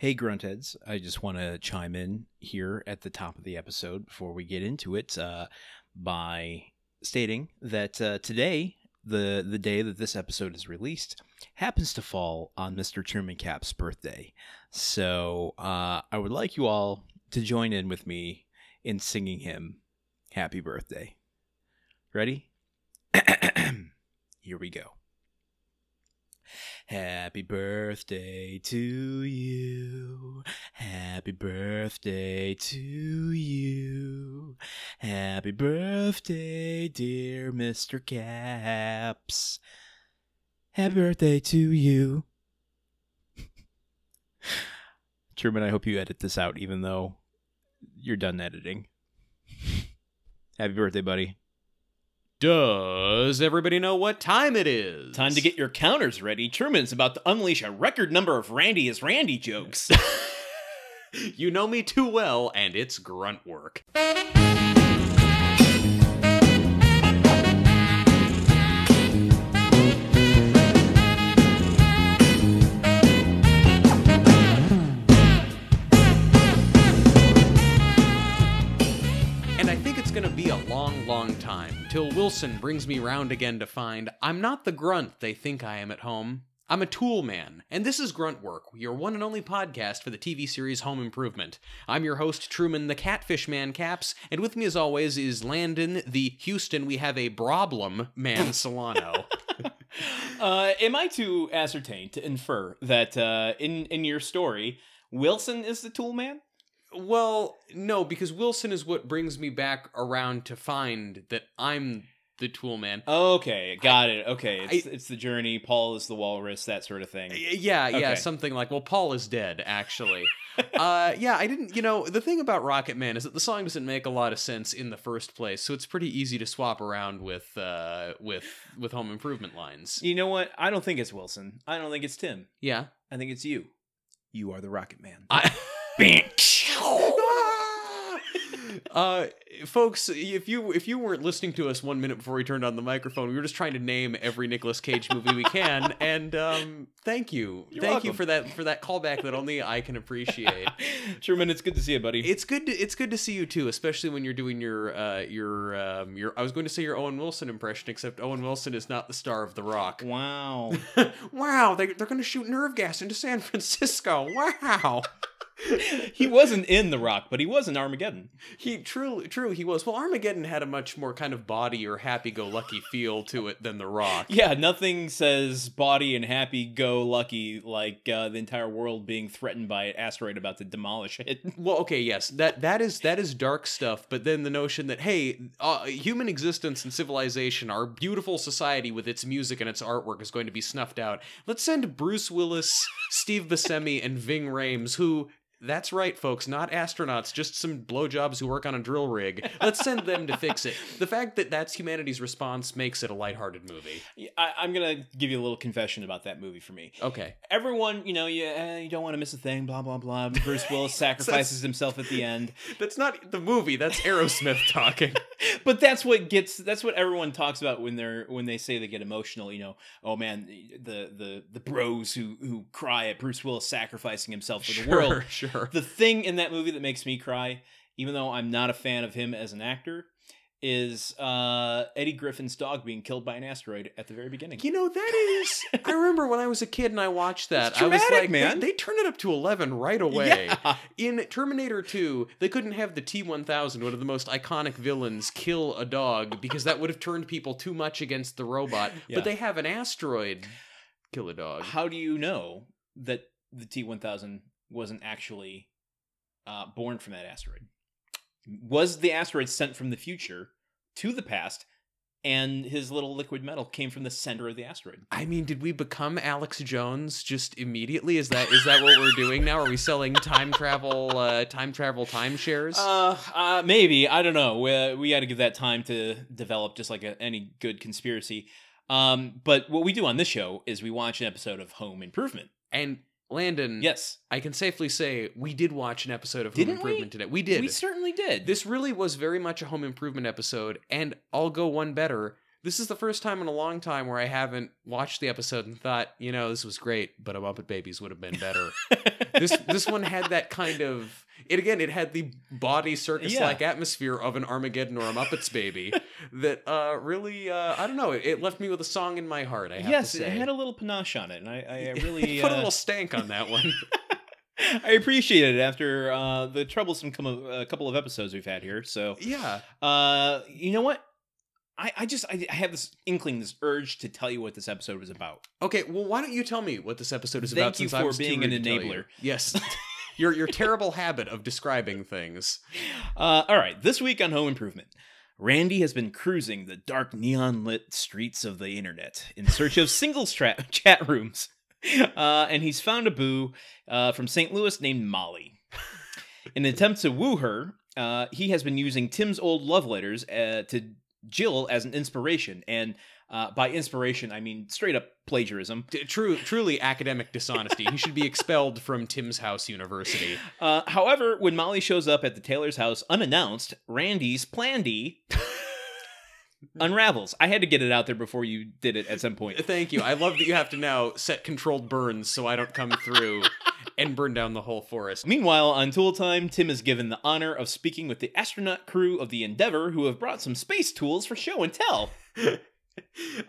Hey, Gruntheads. I just want to chime in here at the top of the episode before we get into it uh, by stating that uh, today, the, the day that this episode is released, happens to fall on Mr. Truman Cap's birthday. So uh, I would like you all to join in with me in singing him happy birthday. Ready? Here we go. Happy birthday to you. Happy birthday to you. Happy birthday, dear Mr. Caps. Happy birthday to you. Truman, I hope you edit this out, even though you're done editing. Happy birthday, buddy. Does everybody know what time it is? Time to get your counters ready. Truman's about to unleash a record number of Randy is Randy jokes. you know me too well, and it's grunt work. And I think it's gonna be a long, long time till Wilson brings me round again to find I'm not the grunt they think I am at home. I'm a tool man, and this is Grunt Work, your one and only podcast for the TV series Home Improvement. I'm your host, Truman the Catfish Man Caps, and with me as always is Landon the Houston We Have a Problem Man Solano. uh, am I to ascertain, to infer, that uh, in, in your story, Wilson is the tool man? Well, no, because Wilson is what brings me back around to find that I'm the tool man. Okay, got it. Okay, it's, I- it's the journey. Paul is the walrus, that sort of thing. Yeah, yeah, something like, well, Paul is dead, actually. uh, yeah, I didn't, you know, the thing about Rocket Man is that the song doesn't make a lot of sense in the first place, so it's pretty easy to swap around with, uh, with, with Home Improvement lines. You know what? I don't think it's Wilson. I don't think it's Tim. Yeah. I think it's you. You are the Rocket Man. I. Uh, folks, if you if you weren't listening to us one minute before we turned on the microphone, we were just trying to name every Nicolas Cage movie we can, and um, thank you, You're thank you for that for that callback that only I can appreciate. Truman, it's good to see you, buddy. It's good to it's good to see you too, especially when you're doing your uh your um your I was going to say your Owen Wilson impression, except Owen Wilson is not the star of The Rock. wow. wow, they they're going to shoot nerve gas into San Francisco. Wow. He wasn't in The Rock, but he was in Armageddon. He true true he was. Well, Armageddon had a much more kind of body or happy-go-lucky feel to it than The Rock. Yeah, nothing says body and happy go lucky like uh, the entire world being threatened by an asteroid about to demolish it. Well, okay, yes, that that is that is dark stuff. But then the notion that hey, uh, human existence and civilization, our beautiful society with its music and its artwork is going to be snuffed out. Let's send Bruce Willis, Steve Buscemi, and Ving Rhames, who. That's right, folks. Not astronauts, just some blowjobs who work on a drill rig. Let's send them to fix it. The fact that that's humanity's response makes it a lighthearted movie. I, I'm gonna give you a little confession about that movie for me. Okay. Everyone, you know, you, uh, you don't want to miss a thing, blah blah blah. Bruce Willis sacrifices himself at the end, That's not the movie, that's Aerosmith talking. but that's what gets. That's what everyone talks about when they're when they say they get emotional. You know, oh man, the the the bros who who cry at Bruce Willis sacrificing himself for the world. sure. The thing in that movie that makes me cry, even though I'm not a fan of him as an actor, is uh, Eddie Griffin's dog being killed by an asteroid at the very beginning. You know that is. I remember when I was a kid and I watched that. It's I was like, man. They, they turned it up to eleven right away. Yeah. In Terminator Two, they couldn't have the T one thousand, one of the most iconic villains, kill a dog because that would have turned people too much against the robot. Yeah. But they have an asteroid kill a dog. How do you know that the T1000 wasn't actually uh, born from that asteroid? Was the asteroid sent from the future to the past, and his little liquid metal came from the center of the asteroid? I mean, did we become Alex Jones just immediately? Is that is that what we're doing now? Are we selling time travel, uh, time travel timeshares? Uh, uh, maybe I don't know. We we got to give that time to develop, just like a, any good conspiracy. Um, but what we do on this show is we watch an episode of Home Improvement. and Landon, Yes, I can safely say we did watch an episode of Home Didn't we? Improvement today. We did. we certainly did. This really was very much a home improvement episode, and I'll go one better. this is the first time in a long time where I haven't watched the episode and thought, you know, this was great, but a Muppet Babies would have been better. this this one had that kind of it again. It had the body circus like atmosphere of an Armageddon or a Muppets Baby that uh, really uh, I don't know. It, it left me with a song in my heart. I have yes, to say. it had a little panache on it, and I, I really put a uh, little stank on that one. I appreciate it after uh, the troublesome com- uh, couple of episodes we've had here. So, yeah. uh, you know what? I, I just I, I have this inkling, this urge to tell you what this episode was about. Okay. Well, why don't you tell me what this episode is Thank about? you since I for was being an you? enabler. Yes. Your your terrible habit of describing things. Uh, all right, this week on Home Improvement, Randy has been cruising the dark neon lit streets of the internet in search of single stra- chat rooms, uh, and he's found a boo uh, from St. Louis named Molly. In an attempt to woo her, uh, he has been using Tim's old love letters uh, to Jill as an inspiration, and uh, by inspiration I mean straight up plagiarism. True, truly academic dishonesty. he should be expelled from Tim's House University. Uh, however, when Molly shows up at the Taylor's house unannounced, Randy's plan D unravels. I had to get it out there before you did it at some point. Thank you. I love that you have to now set controlled burns so I don't come through and burn down the whole forest. Meanwhile, on Tool Time, Tim is given the honor of speaking with the astronaut crew of the Endeavour, who have brought some space tools for show and tell.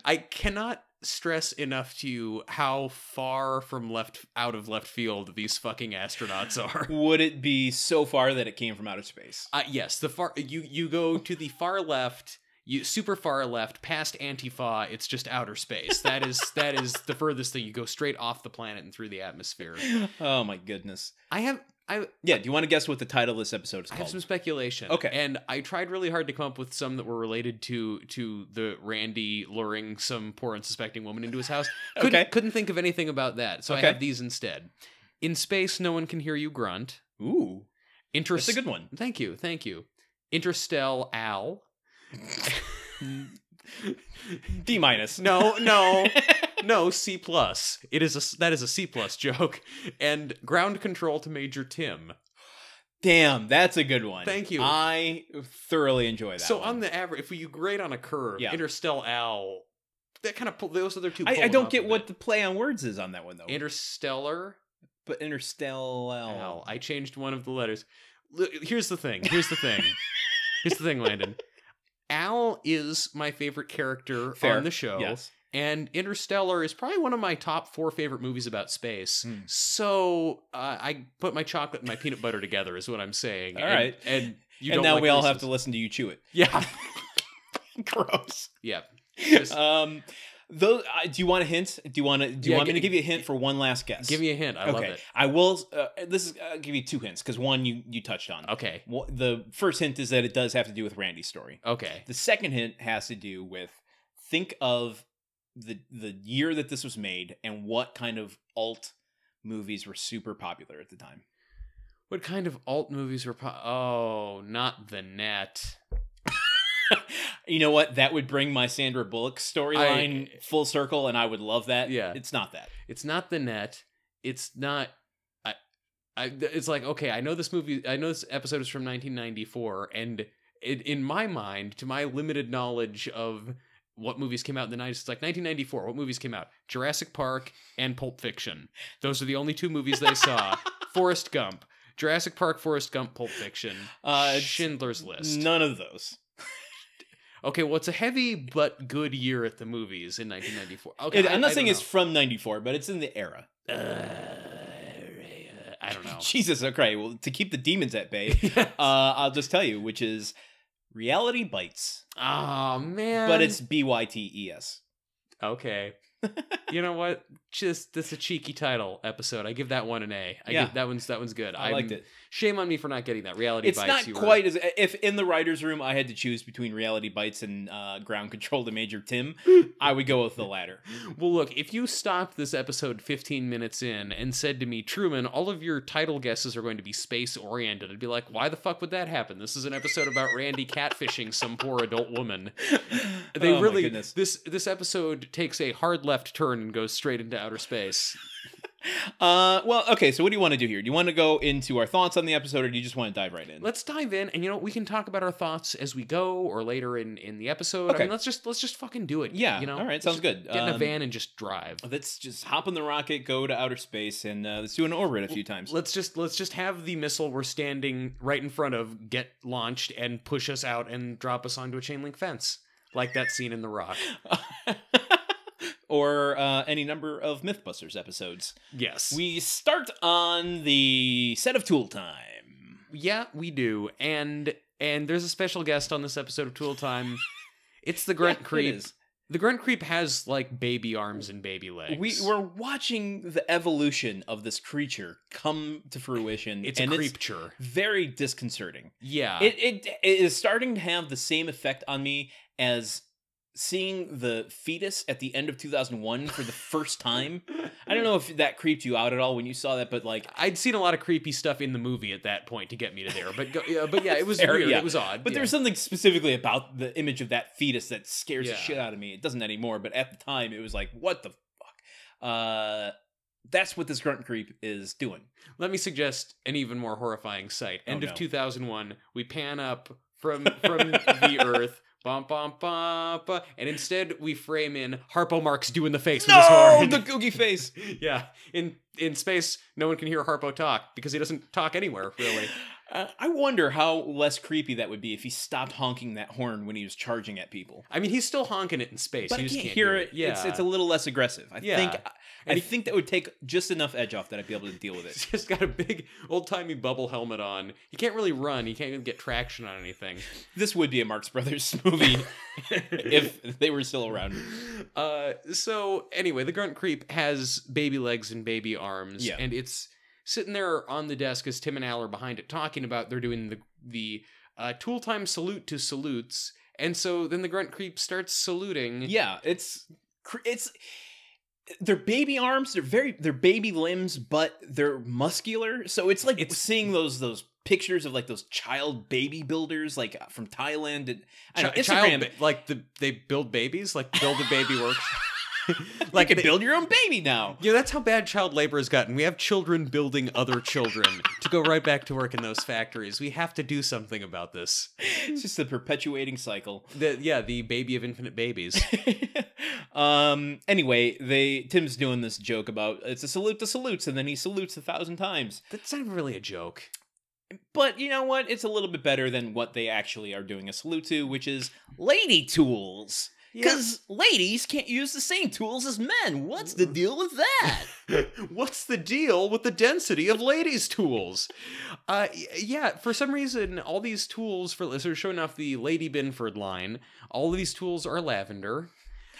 I cannot stress enough to you how far from left out of left field these fucking astronauts are. Would it be so far that it came from outer space? Uh, yes, the far you you go to the far left, you super far left past Antifa. It's just outer space. That is that is the furthest thing. You go straight off the planet and through the atmosphere. Oh my goodness. I have I Yeah, do you want to guess what the title of this episode is I called? have some speculation. Okay. and I tried really hard to come up with some that were related to to the Randy luring some poor unsuspecting woman into his house. Couldn't, Okay. couldn't think of anything about that, so I Okay. have these instead. In space, no one can hear you grunt. Ooh, that's a good one. Thank you, thank you. Interstellar Al. D minus. No, no, no. C plus. It is a that is a C plus joke. And ground control to Major Tim. Damn, that's a good one. Thank you. I thoroughly enjoy that. so one. on the average, if you grade on a curve, Yeah. Interstellar Al. That kind of pull, those are their two. I, I don't get what the play on words is on that one though. Interstellar but interstellar. Al. I changed one of the letters. Here's the thing. Here's the thing. Here's the thing, Landon. Al is my favorite character Fair. on the show. Yes. And Interstellar is probably one of my top four favorite movies about space. Hmm. So uh, I put my chocolate and my peanut butter together, is what I'm saying. All and, right. and you and now like we all have to listen to you chew it. Yeah, Gross. yeah. Just Um, those. Uh, do you want a hint? Do you want to? Do you Yeah, want me to give you a hint for one last guess? give me a hint. I love okay. it. I will. Uh, this is. I'll give you two hints because one you you touched on. Okay, Wha- The first hint is that it does have to do with Randy's story. okay. The second hint has to do with think of the the year that this was made and what kind of alt movies were super popular at the time. What kind of alt movies were? Po- oh, not the net. you know what? That would bring my Sandra Bullock storyline full circle, and I would love that. Yeah. it's not that. It's not the net. It's not. I, I. It's like okay. I know this movie. I know this episode is from 1994, and it, in my mind, to my limited knowledge of what movies came out in the 90s, it's like 1994. What movies came out? Jurassic Park and Pulp Fiction. Those are the only two movies they saw. Forrest Gump. Jurassic Park, Forrest Gump, Pulp Fiction. Uh, Schindler's List. None of those. Okay, well, it's a heavy but good year at the movies in 1994. Okay, It- I- I'm not I saying it's from '94, but it's in the era. Uh, I don't know. Jesus, okay. Well, to keep the demons at bay, uh, I'll just tell you, which is Reality Bites, Oh man. but it's B Y T E S. okay. you know what? Just that's a cheeky title episode. I give that one an A. I Yeah. give that one's that one's good. I I'm- liked it. Shame on me for not getting that. Reality It's bites. not you were- quite as if in the writers' room I had to choose between Reality Bites and uh, Ground Control to Major Tim, I would go with the latter. Well, look, if you stopped this episode 15 minutes in and said to me, Truman, all of your title guesses are going to be space oriented, I'd be like, why the fuck would that happen? This is an episode about Randy catfishing some poor adult woman. They Oh my really goodness. this this episode takes a hard left turn and goes straight into outer space. Uh, well, okay. So, what do you want to do here? Do you want to go into our thoughts on the episode, or do you just want to dive right in? Let's dive in, and you know we can talk about our thoughts as we go, or later in in the episode. Okay. I mean, let's just let's just fucking do it. Yeah, you know. all right, sounds good. Get in a Um, van and just drive. Let's just hop in the rocket, go to outer space, and uh, let's do an orbit a few times. Let's just let's just have the missile we're standing right in front of get launched and push us out and drop us onto a chain link fence, like that scene in The Rock. or uh, any number of MythBusters episodes. Yes, We start on the set of Tool Time. yeah we do, and and there's a special guest on this episode of Tool Time. It's the Grunt Yeah, Creep. is. The Grunt Creep has like baby arms and baby legs. We we're watching the evolution of this creature come to fruition. it's and a creature. It's very disconcerting. Yeah. It, it it is starting to have the same effect on me as seeing the fetus at the end of 2001 for the first time. I don't know if that creeped you out at all when you saw that, but like, I'd seen a lot of creepy stuff in the movie at that point to get me to there, but go, yeah, but yeah, it was Fair, weird. yeah. It was odd. but yeah. there's something specifically about the image of that fetus that scares Yeah. the shit out of me. It doesn't anymore, but at the time it was like, what the fuck? Uh, that's what this grunt creep is doing. Let me suggest an even more horrifying sight. Oh, End no. of 2001, we pan up from from the Earth. Bum, bum, bum, bum, and instead we frame in Harpo Marx doing the face with his No, horn. the googie face. yeah, in in space, no one can hear Harpo talk because he doesn't talk anywhere really. Uh, I wonder how less creepy that would be if he stopped honking that horn when he was charging at people. I mean, he's still honking it in space. But you I just can't, hear it. Yeah, It's, it's a little less aggressive. I Yeah. think. I he- think that would take just enough edge off that I'd be able to deal with it. He's just got a big old timey bubble helmet on. He can't really run. He can't even get traction on anything. This would be a Marx Brothers movie if they were still around. Uh, so anyway, the grunt creep has baby legs and baby arms, Yeah. and it's sitting there on the desk as Tim and Al are behind it talking about they're doing the the uh, tool time salute to salutes, and so then the grunt creep starts saluting. Yeah, it's it's they're baby arms. They're very they're baby limbs, but they're muscular. So it's like It's- seeing those those pictures of like those child baby builders like uh, from Thailand and I know, Instagram. child, like the they build babies, like build a baby work. like you can build your own baby now. Yeah, that's how bad child labor has gotten. We have children building other children to go right back to work in those factories. We have to do something about this. It's just a perpetuating cycle. The, yeah, the baby of infinite babies. um anyway they tim's doing this joke about it's a salute to salutes and then he salutes a thousand times That's not really a joke. but you know what it's a little bit better than what they actually are doing a salute to which is lady tools because ladies can't use the same tools as men what's the deal with that What's the deal with the density of ladies' tools? Uh, yeah, for some reason, all these tools for so showing off the Lady Binford line. All of these tools are lavender.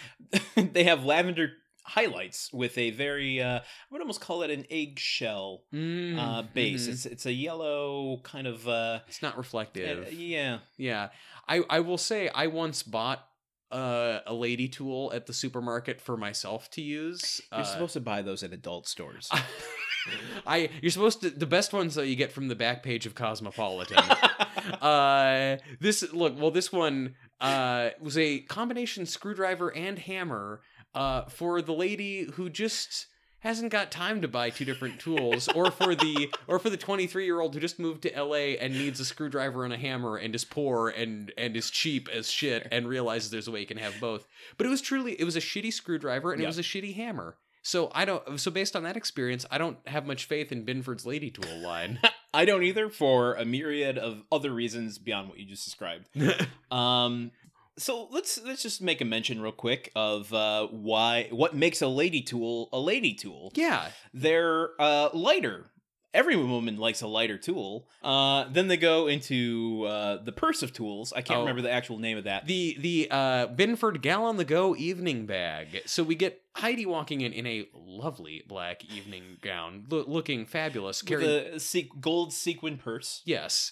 they have lavender highlights with a very uh i would almost call it an eggshell Mm, uh base mhm. it's it's a yellow kind of uh It's not reflective. uh, yeah Yeah, I I will say I once bought uh, a lady tool at the supermarket for myself to use. You're Uh, supposed to buy those at adult stores. I you're supposed to the best ones that you get from the back page of Cosmopolitan. uh this look well this one uh was a combination screwdriver and hammer uh for the lady who just hasn't got time to buy two different tools or for the or for the 23 year old who just moved to LA and needs a screwdriver and a hammer and is poor and and is cheap as shit and realizes there's a way you can have both but it was truly it was a shitty screwdriver and Yeah. it was a shitty hammer so I don't so based on that experience I don't have much faith in Binford's lady tool line I don't either for a myriad of other reasons beyond what you just described. Um so let's let's just make a mention real quick of uh why what makes a lady tool a lady tool. yeah They're uh lighter. Every woman likes a lighter tool. Uh then they go into uh the purse of tools. I can't Oh. remember the actual name of that. the the uh Binford gal on the go evening bag. So we get Heidi walking in in a lovely black evening gown, lo- looking fabulous. With Carrying a se- gold sequin purse. yes,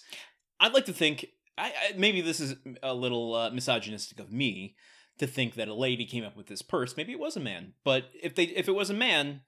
I'd like to think I, I maybe this is a little uh, misogynistic of me to think that a lady came up with this purse. Maybe it was a man, but if they if it was a man,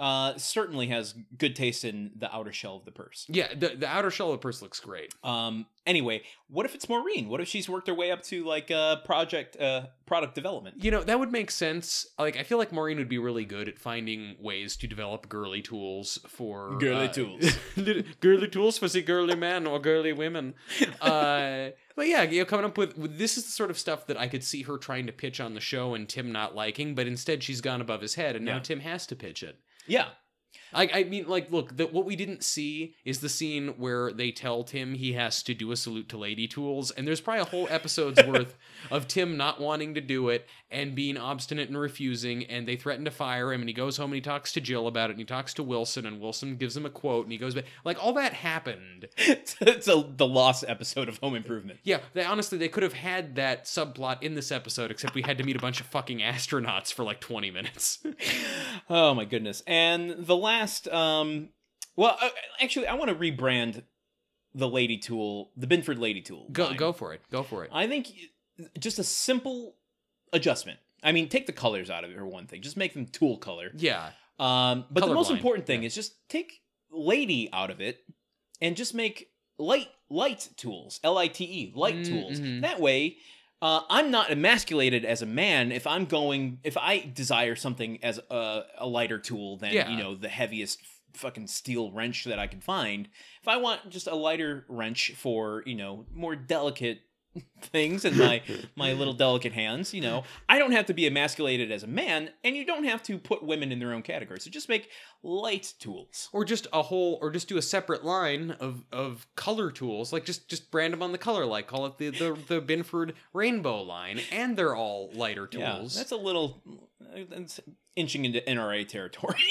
uh, certainly has good taste in the outer shell of the purse. Yeah, the, the outer shell of the purse looks great. Um. Anyway, what if it's Maureen? What if she's worked her way up to like uh project uh product development? You know, that would make sense. Like, I feel like Maureen would be really good at finding ways to develop girly tools for Girly uh, tools. girly tools for the girly men or girly women. Uh, but yeah, you know, coming up with, this is the sort of stuff that I could see her trying to pitch on the show and Tim not liking, but instead she's gone above his head, and now Yeah. Tim has to pitch it. Yeah. I, I mean, like, look, the, what we didn't see is the scene where they tell Tim he has to do a salute to Lady Tools, and there's probably a whole episode's worth of Tim not wanting to do it and being obstinate and refusing, and they threaten to fire him, and he goes home and he talks to Jill about it, and he talks to Wilson, and Wilson gives him a quote, and he goes back. Like, all that happened. it's a, the lost episode of Home Improvement. Yeah, they, honestly, they could have had that subplot in this episode, except we had to meet a bunch of fucking astronauts for like 20 minutes. Oh my goodness! And the last, um, well, uh, actually, I want to rebrand the Lady Tool, the Binford Lady Tool. go, line. go for it. Go for it. I think just a simple adjustment. I mean, take the colors out of it for one thing. Just make them tool color. Yeah. Um, but the most important thing yeah. is just take lady out of it and just make light light tools. L I T E light Mm, tools. mhm. That way, uh, I'm not emasculated as a man if I'm going if I desire something as a, a lighter tool than Yeah. you know the heaviest fucking steel wrench that I can find. If I want just a lighter wrench for you know more delicate things in my my little delicate hands you know. I don't have to be emasculated as a man and you don't have to put women in their own category so just make light tools. Or just a whole or just do a separate line of of color tools like just just brand them on the color like call it the the, the binford rainbow line and they're all lighter tools yeah tools. that's a little that's inching into nra territory.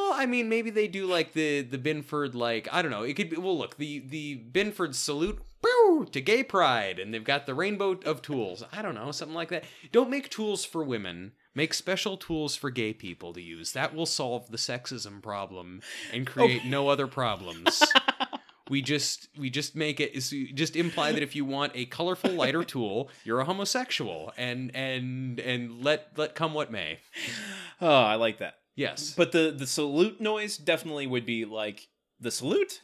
Well i mean maybe they do like the the binford like i don't know. It could be well look the the binford salute boo, to gay pride and they've got the rainbow of tools. I don't know something like that. Don't make tools for women. Make special tools for gay people to use. That will solve the sexism problem and oh. create no other problems. We just we just make it just imply that if you want a colorful lighter tool you're a homosexual. And and and let let come what may. Oh i like that. Yes. But the the salute noise definitely would be like the salute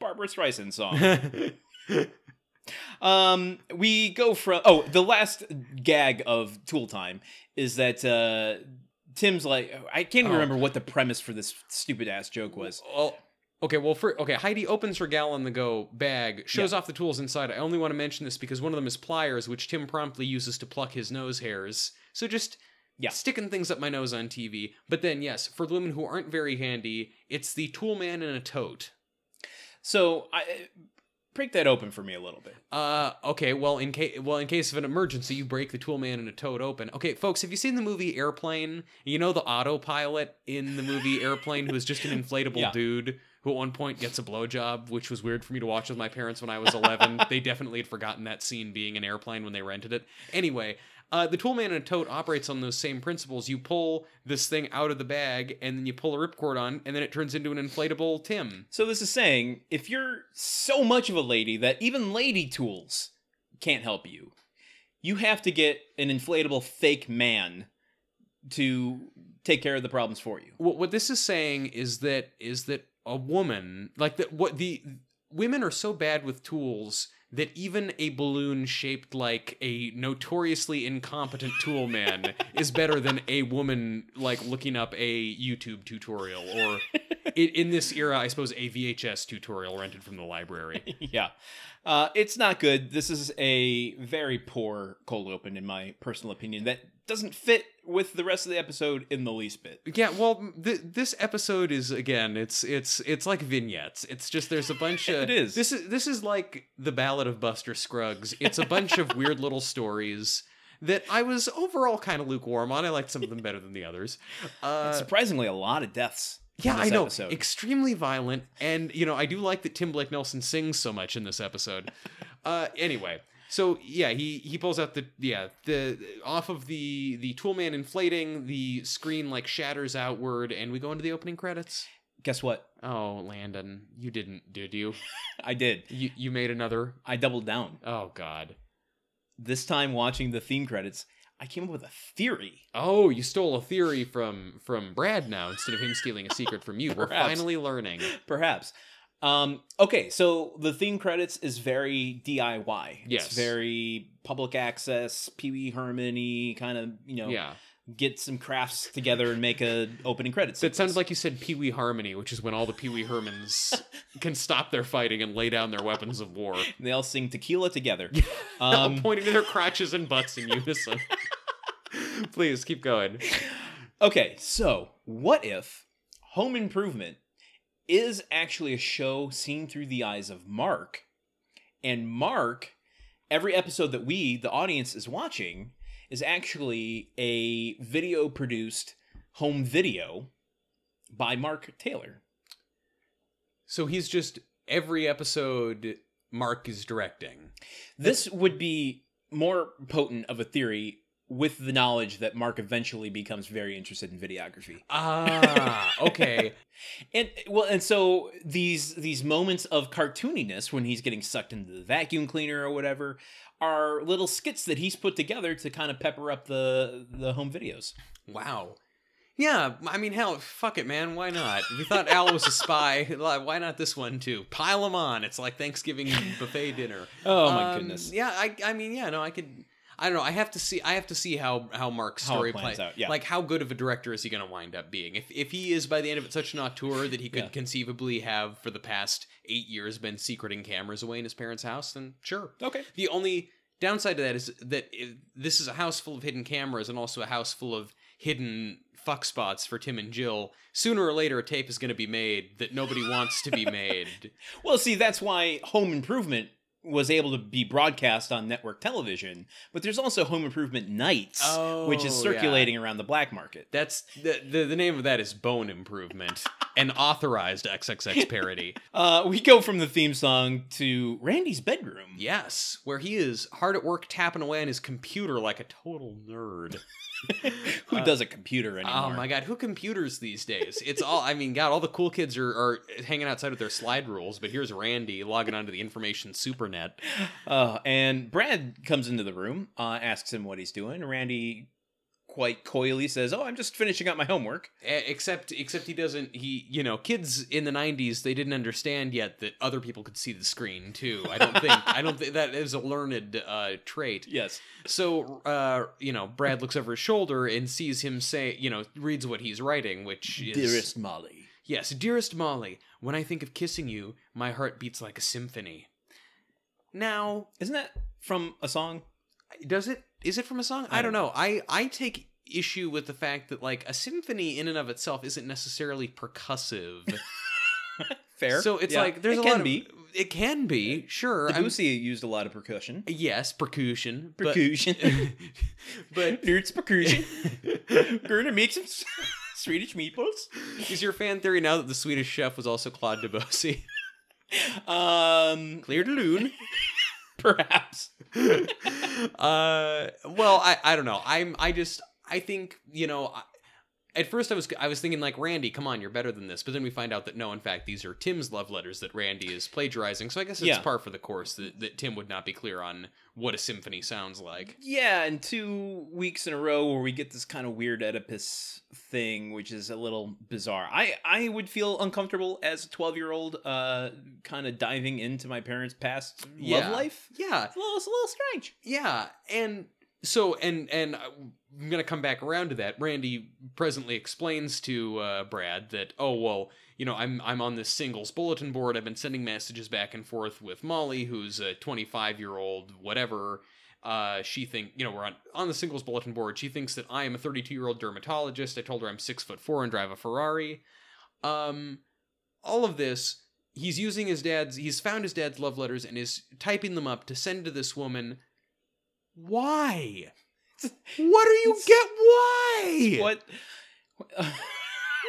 barbara streisand song Um, we go from oh, the last gag of Tool Time is that uh Tim's like I can't even Oh. remember what the premise for this stupid ass joke was. Well, okay, well, for okay, Heidi opens her gal on the go bag, shows Yeah. off the tools inside. I only want to mention this because one of them is pliers, which Tim promptly uses to pluck his nose hairs. So just Yeah. sticking things up my nose on TV. But then, yes, for the women who aren't very handy, it's the tool man in a tote. So I break that open for me a little bit. Uh, okay. Well, in case well, in case of an emergency, you break the tool man and a toad open. Okay, folks, have you seen the movie Airplane? You know the autopilot in the movie Airplane, who is just an inflatable Yeah. dude who at one point gets a blowjob, which was weird for me to watch with my parents when I was 11. they definitely had forgotten that scene being an airplane when they rented it. Anyway. Uh, the tool man in a tote operates on those same principles. You pull this thing out of the bag, and then you pull a ripcord on, and then it turns into an inflatable Tim. So this is saying if you're so much of a lady that even lady tools can't help you, you have to get an inflatable fake man to take care of the problems for you. what what this is saying is that is that a woman like that what the women are so bad with tools that even a balloon shaped like a notoriously incompetent tool man is better than a woman like looking up a YouTube tutorial or in, in this era I suppose a VHS tutorial rented from the library. yeah. Uh, it's not good. This is a very poor cold open, in my personal opinion, that doesn't fit with the rest of the episode in the least bit. Yeah, well, th- this episode is again, it's it's it's like vignettes. It's just there's a bunch of It is. This is this is like the Ballad of Buster Scruggs. It's a bunch of weird little stories that I was overall kind of lukewarm on. I liked some of them better than the others. Uh, Surprisingly, a lot of deaths. yeah, I know, episode. extremely violent, and you know, I do like that Tim Blake Nelson sings so much in this episode. uh, anyway. So yeah, he he pulls out the yeah the off of the the toolman inflating the screen like shatters outward and we go into the opening credits. Guess what? Oh, Landon, you didn't, did you? I did. You you made another. I doubled down. Oh God. This time, watching the theme credits, I came up with a theory. Oh, you stole a theory from from Brad now instead of him stealing a secret from you. We're finally learning. Perhaps. Um, okay, so the theme credits is very DIY. Yes. It's very public access, Pee Wee Herman kind of, you know, Yeah. get some crafts together and make a opening credits. That sounded like you said Pee Wee Harmony, which is when all the Pee Wee Hermans can stop their fighting and lay down their weapons of war. And they all sing tequila together. Um, Um, pointing to their crotches and butts in unison. Please keep going. Okay, so what if Home Improvement is actually a show seen through the eyes of Mark, and Mark, every episode that we, the audience, is watching, is actually a video produced home video by Mark Taylor. So he's just every episode Mark is directing. This would be more potent of a theory with the knowledge that Mark eventually becomes very interested in videography. Ah, okay. And well, and so these these moments of cartooniness when he's getting sucked into the vacuum cleaner or whatever are little skits that he's put together to kind of pepper up the the home videos. Wow. Yeah, I mean, hell, fuck it, man. Why not? We thought Al was a spy. Why not this one too? Pile them on. It's like Thanksgiving buffet dinner. Oh my Um, goodness! Yeah, I, I mean, yeah, no, I could. I don't know. I have to see. I have to see how how Mark's How it story plans plays out, yeah. Like, how good of a director is he going to wind up being? If if he is by the end of it such an auteur that he could Yeah. conceivably have for the past eight years been secreting cameras away in his parents' house, then sure. Okay. The only downside to that is that i this is a house full of hidden cameras and also a house full of hidden fuck spots for Tim and Jill. Sooner or later, a tape is going to be made that nobody wants to be made. Well, see, that's why Home Improvement was able to be broadcast on network television, but there's also Home Improvement Nights, which is Oh, circulating around the black market. That's the, the the name of that is Bone Improvement, an authorized XXX parody. Uh, we go from the theme song to Randy's bedroom. Yes, where he is hard at work tapping away on his computer like a total nerd. Who Uh, does a computer anymore? Oh my god, who computers these days? It's all I mean, god, all the cool kids are, are hanging outside with their slide rules, but here's Randy logging onto the information Uh, and Brad comes into the room, uh, asks him what he's doing. Randy quite coyly says, "Oh, I'm just finishing up my homework." Except except he doesn't he you know, kids in the 90s they didn't understand yet that other people could see the screen too. I don't think I don't think that is a learned uh trait. Yes. So uh you know, Brad looks over his shoulder and sees him say, you know, reads what he's writing, which is Dearest Molly. Yes, dearest Molly, when I think of kissing you, my heart beats like a symphony. Now, Isn't that from a song? does it is it from a song? I don't don't know. I I take issue with the fact that like a symphony in and of itself isn't necessarily percussive. Fair. So it's Yeah, like there's it a can lot of be. it can be, sure. I'm- Debussy used a lot of percussion. yes, percussion. but- Percussion. but Nerds percussion. Gonna make some Swedish meatballs. is your fan theory now that the Swedish chef was also Claude Debussy? Um, Clear to loon. perhaps. uh well i i don't know i'm i just i think you know I, at first i was i was thinking like randy come on you're better than this but then we find out that no in fact these are tim's love letters that randy is plagiarizing so i guess it's Yeah. par for the course that, that tim would not be clear on what a symphony sounds like Yeah, and two weeks in a row where we get this kind of weird Oedipus thing, which is a little bizarre. I I would feel uncomfortable as a twelve year old, uh, kind of diving into my parents' past Yeah. love life. yeah It's a little, it's a little strange. yeah and so and and i'm gonna come back around to that randy presently explains to uh, brad that oh well you know i'm i'm on this singles bulletin board i've been sending messages back and forth with molly who's a 25 year old whatever uh, she think you know we're on on the singles bulletin board. She thinks that I am a 32 year old dermatologist. I told her I'm six foot four and drive a Ferrari. Um, all of this, he's using his dad's. He's found his dad's love letters and is typing them up to send to this woman. Why? What are you It's- get? Why? What?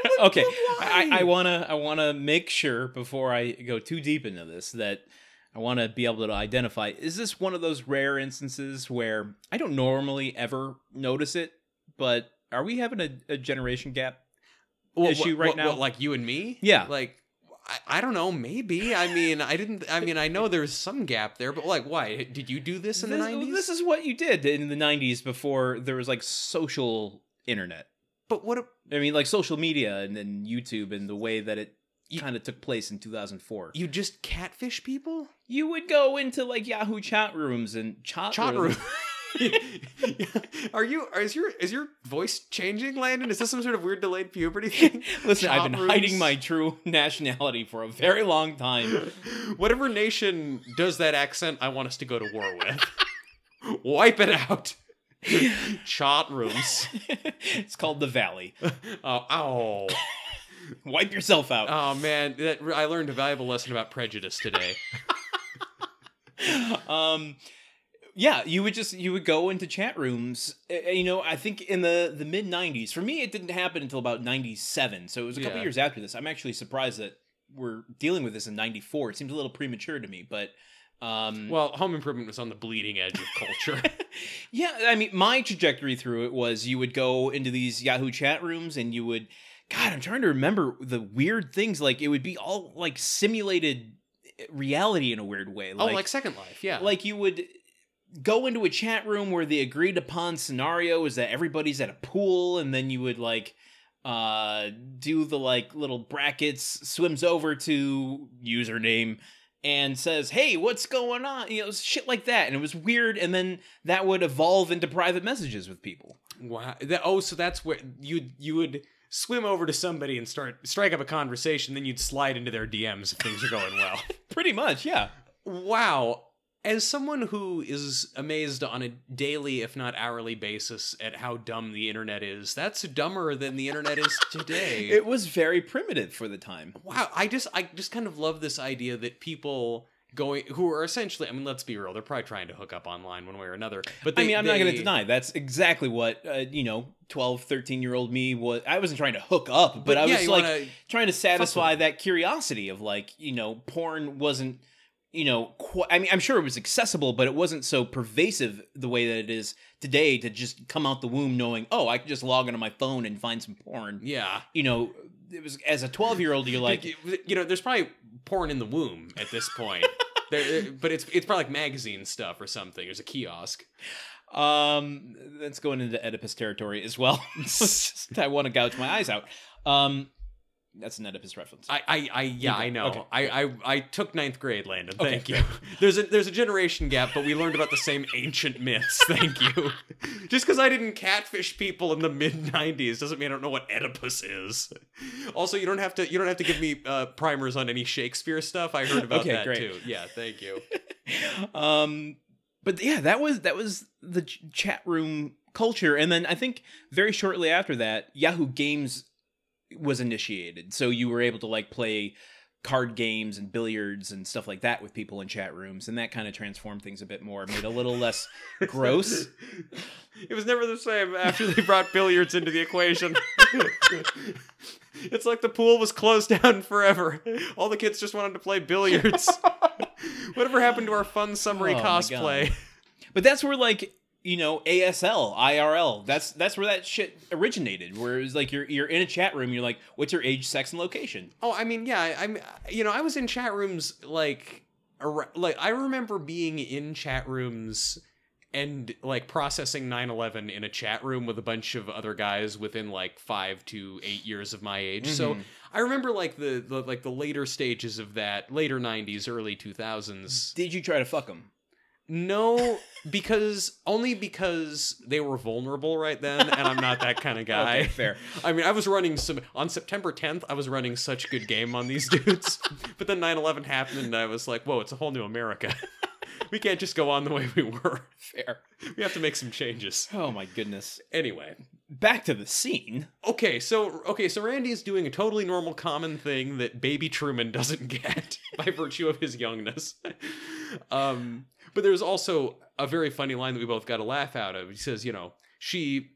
What- okay, I. I wanna I wanna make sure before I go too deep into this that I want to be able to identify is this one of those rare instances where I don't normally ever notice it, but are we having a, a generation gap? What- issue what- right what- now? what, like you and me? Yeah. Like I, I don't know. Maybe. I mean, I didn't. I mean, I know there's some gap there, but like, why did you do this in this, the nineties? this is what you did in the 90s before there was like social internet. But what? I mean, like social media and then YouTube and the way that it kind of took place in 2004. You just catfish people? You would go into like Yahoo chat rooms and chat, Chat rooms. room. Are you? Is your is your voice changing, Landon? Is this some sort of weird delayed puberty thing? Listen, I've been rooms? hiding my true nationality for a very long time. Whatever nation does that accent, I want us to go to war with. Wipe it out. Chat rooms. it's called the Valley. Oh, ow. Wipe yourself out. Oh man, that, I learned a valuable lesson about prejudice today. um yeah you would just you would go into chat rooms you know i think in the the mid 90s for me it didn't happen until about 97 so it was a couple Yeah. years after this i'm actually surprised that we're dealing with this in 94 it seems a little premature to me but um Well, Home Improvement was on the bleeding edge of culture. yeah i mean my trajectory through it was you would go into these yahoo chat rooms and you would god i'm trying to remember the weird things like it would be all like simulated reality in a weird way oh, like Second Life, yeah. like you would go into a chat room where the agreed upon scenario is that everybody's at a pool and then you would like uh do the like little brackets swims over to username and says hey what's going on you know shit like that and it was weird and then that would evolve into private messages with people Wow. That, oh, so that's where you you would swim over to somebody and start strike up a conversation, then you'd slide into their DMs if things are going well. pretty much yeah wow. As someone who is amazed on a daily, if not hourly basis at how dumb the internet is, that's dumber than the internet is today. it was very primitive for the time wow, I just I just kind of love this idea that people going who are essentially I mean, let's be real, they're probably trying to hook up online one way or another. But they, I mean, I'm not going to deny that's exactly what uh, you know, 12, 13 year old me was. I wasn't trying to hook up, but, I yeah, was like trying to satisfy that curiosity of like, you know, porn wasn't, you know, qu- I mean, I'm sure it was accessible, but it wasn't so pervasive the way that it is today to just come out the womb knowing, oh, I can just log into my phone and find some porn. yeah. You know, it was as a 12 year old, you're like, you know, there's probably porn in the womb at this point. there, but it's it's probably like magazine stuff or something. There's a kiosk. Um, that's going into Oedipus territory as well. I want to gouge my eyes out. Um, that's an Oedipus reference. I, I, I yeah, I know. okay. I, I, I took ninth grade, Landon. Okay, Thank you. There's a there's a generation gap, but we learned about the same ancient myths. Thank you. Just because I didn't catfish people in the mid '90s doesn't mean I don't know what Oedipus is. Also, you don't have to you don't have to give me uh, primers on any Shakespeare stuff. I heard about Okay, that great. too. Yeah, thank you. um, but yeah, that was that was the ch- chat room culture, and then I think very shortly after that, Yahoo Games was initiated, so you were able to like play card games and billiards and stuff like that with people in chat rooms, and that kind of transformed things a bit more, made a little less gross. It was never the same after they brought billiards into the equation. it's like the pool was closed down forever. All the kids just wanted to play billiards. Whatever happened to our fun summary Oh cosplay? But that's where like you know ASL, IRL. That's that's where that shit originated. Where it was like you're you're in a chat room. You're like, what's your age, sex, and location? Oh, I mean, yeah, I- I'm. You know, I was in chat rooms like, ar- like I remember being in chat rooms and like processing 9/11 in a chat room with a bunch of other guys within like five to eight years of my age. So Mhm. I remember like the, the like the later stages of that, later 90s, early 2000s. Did you try to fuck them? No, because only because they were vulnerable right then, and I'm not that kind of guy. Okay, fair. I mean, I was running some on September 10th. I was running such good game on these dudes, but then 9/11 happened, and I was like, "Whoa, it's a whole new America. we can't just go on the way we were. Fair. We have to make some changes." Oh my goodness. Anyway, Back to the scene. okay, so okay, so Randy is doing a totally normal, common thing that Baby Truman doesn't get by virtue of his youngness. Um, but there's also a very funny line that we both got a laugh out of. He says, "You know, she."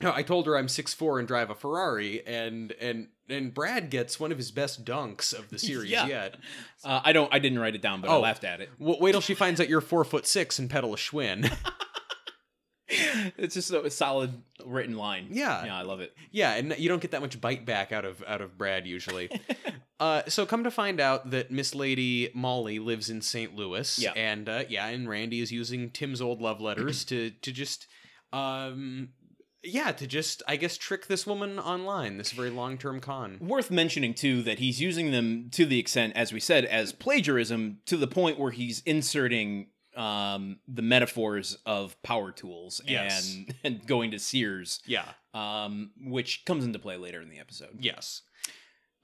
I told her I'm 6'4 and drive a Ferrari, and and and Brad gets one of his best dunks of the series Yeah. yet. Uh, I don't. I didn't write it down, but I Oh. laughed at it. W- wait till she finds out you're four foot six and pedal a Schwinn. It's just a solid written line. Yeah. Yeah, I love it. yeah, and you don't get that much bite back out of out of Brad usually. Uh, so come to find out that Miss Lady Molly lives in St. Louis, Yeah. and uh, yeah, and Randy is using Tim's old love letters to to just, um, yeah, to just I guess trick this woman online. This very long term con. Worth mentioning too that he's using them to the extent, as we said, as plagiarism to the point where he's inserting um, the metaphors of power tools Yes. and and going to Sears, Yeah. um, which comes into play later in the episode. Yes.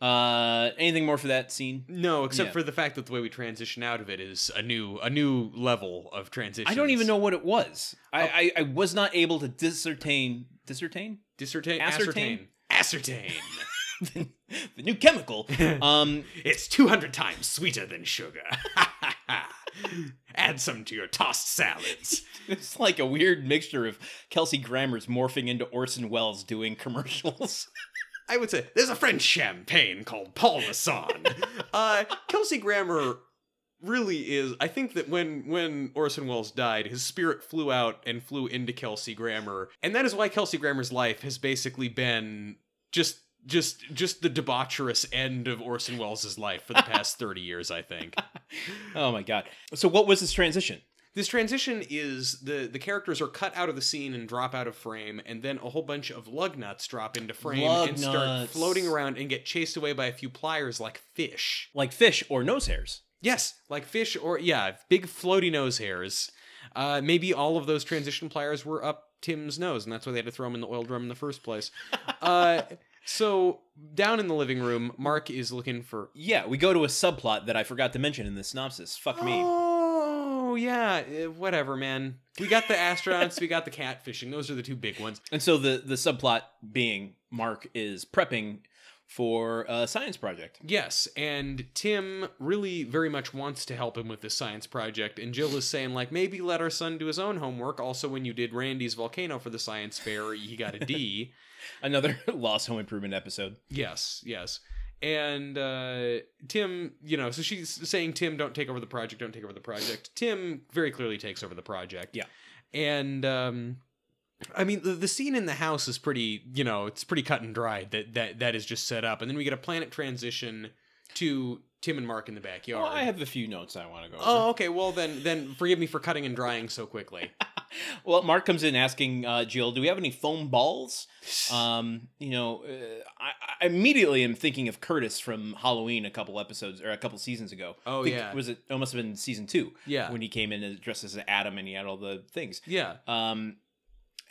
Uh, anything more for that scene? No, except Yeah. for the fact that the way we transition out of it is a new a new level of transition. I don't even know what it was. I, Oh. I, I was not able to discertain discertain Discertain, Ascertain? ascertain, ascertain. the new chemical. Um, It's 200 times sweeter than sugar. Add some to your tossed salads. it's like a weird mixture of Kelsey Grammer's morphing into Orson Welles doing commercials. I would say there's a French champagne called Paul Masson. uh, Kelsey Grammer really is. I think that when when Orson Welles died, his spirit flew out and flew into Kelsey Grammer, and that is why Kelsey Grammer's life has basically been just just just the debaucherous end of Orson Welles' life for the past 30 years, I think. oh my god! So what was this transition? This transition is the the characters are cut out of the scene and drop out of frame, and then a whole bunch of lug nuts drop into frame Lug and start nuts. floating around and get chased away by a few pliers like fish. Like fish or nose hairs? Yes, like fish or yeah, big floaty nose hairs. Uh, maybe all of those transition pliers were up Tim's nose, and that's why they had to throw him in the oil drum in the first place. uh, so down in the living room, Mark is looking for. Yeah, we go to a subplot that I forgot to mention in the synopsis. Fuck me. Oh yeah, eh, whatever, man. We got the astronauts, we got the catfishing. Those are the two big ones. And so the the subplot being Mark is prepping for a science project. Yes, and Tim really very much wants to help him with this science project, and Jill is saying like maybe let our son do his own homework. Also, when you did Randy's volcano for the science fair, he got a D. Another Lost Home Improvement episode. yes, yes. And uh, Tim, you know, so she's saying, Tim, don't take over the project, don't take over the project. Tim very clearly takes over the project. Yeah. And um, I mean, the, the scene in the house is pretty, you know, it's pretty cut and dried that, that that is just set up. And then we get a planet transition to Tim and Mark in the backyard. Well, I have a few notes I want to go over. Oh, okay. Well, then, then forgive me for cutting and drying so quickly. Well, Mark comes in asking uh, Jill, "Do we have any foam balls?" Um, you know, uh, I, I immediately am thinking of Curtis from Halloween a couple episodes or a couple seasons ago. Oh, think- yeah. was it? It must have been season two Yeah. when he came in as- dressed as Adam and he had all the things. Yeah. Um,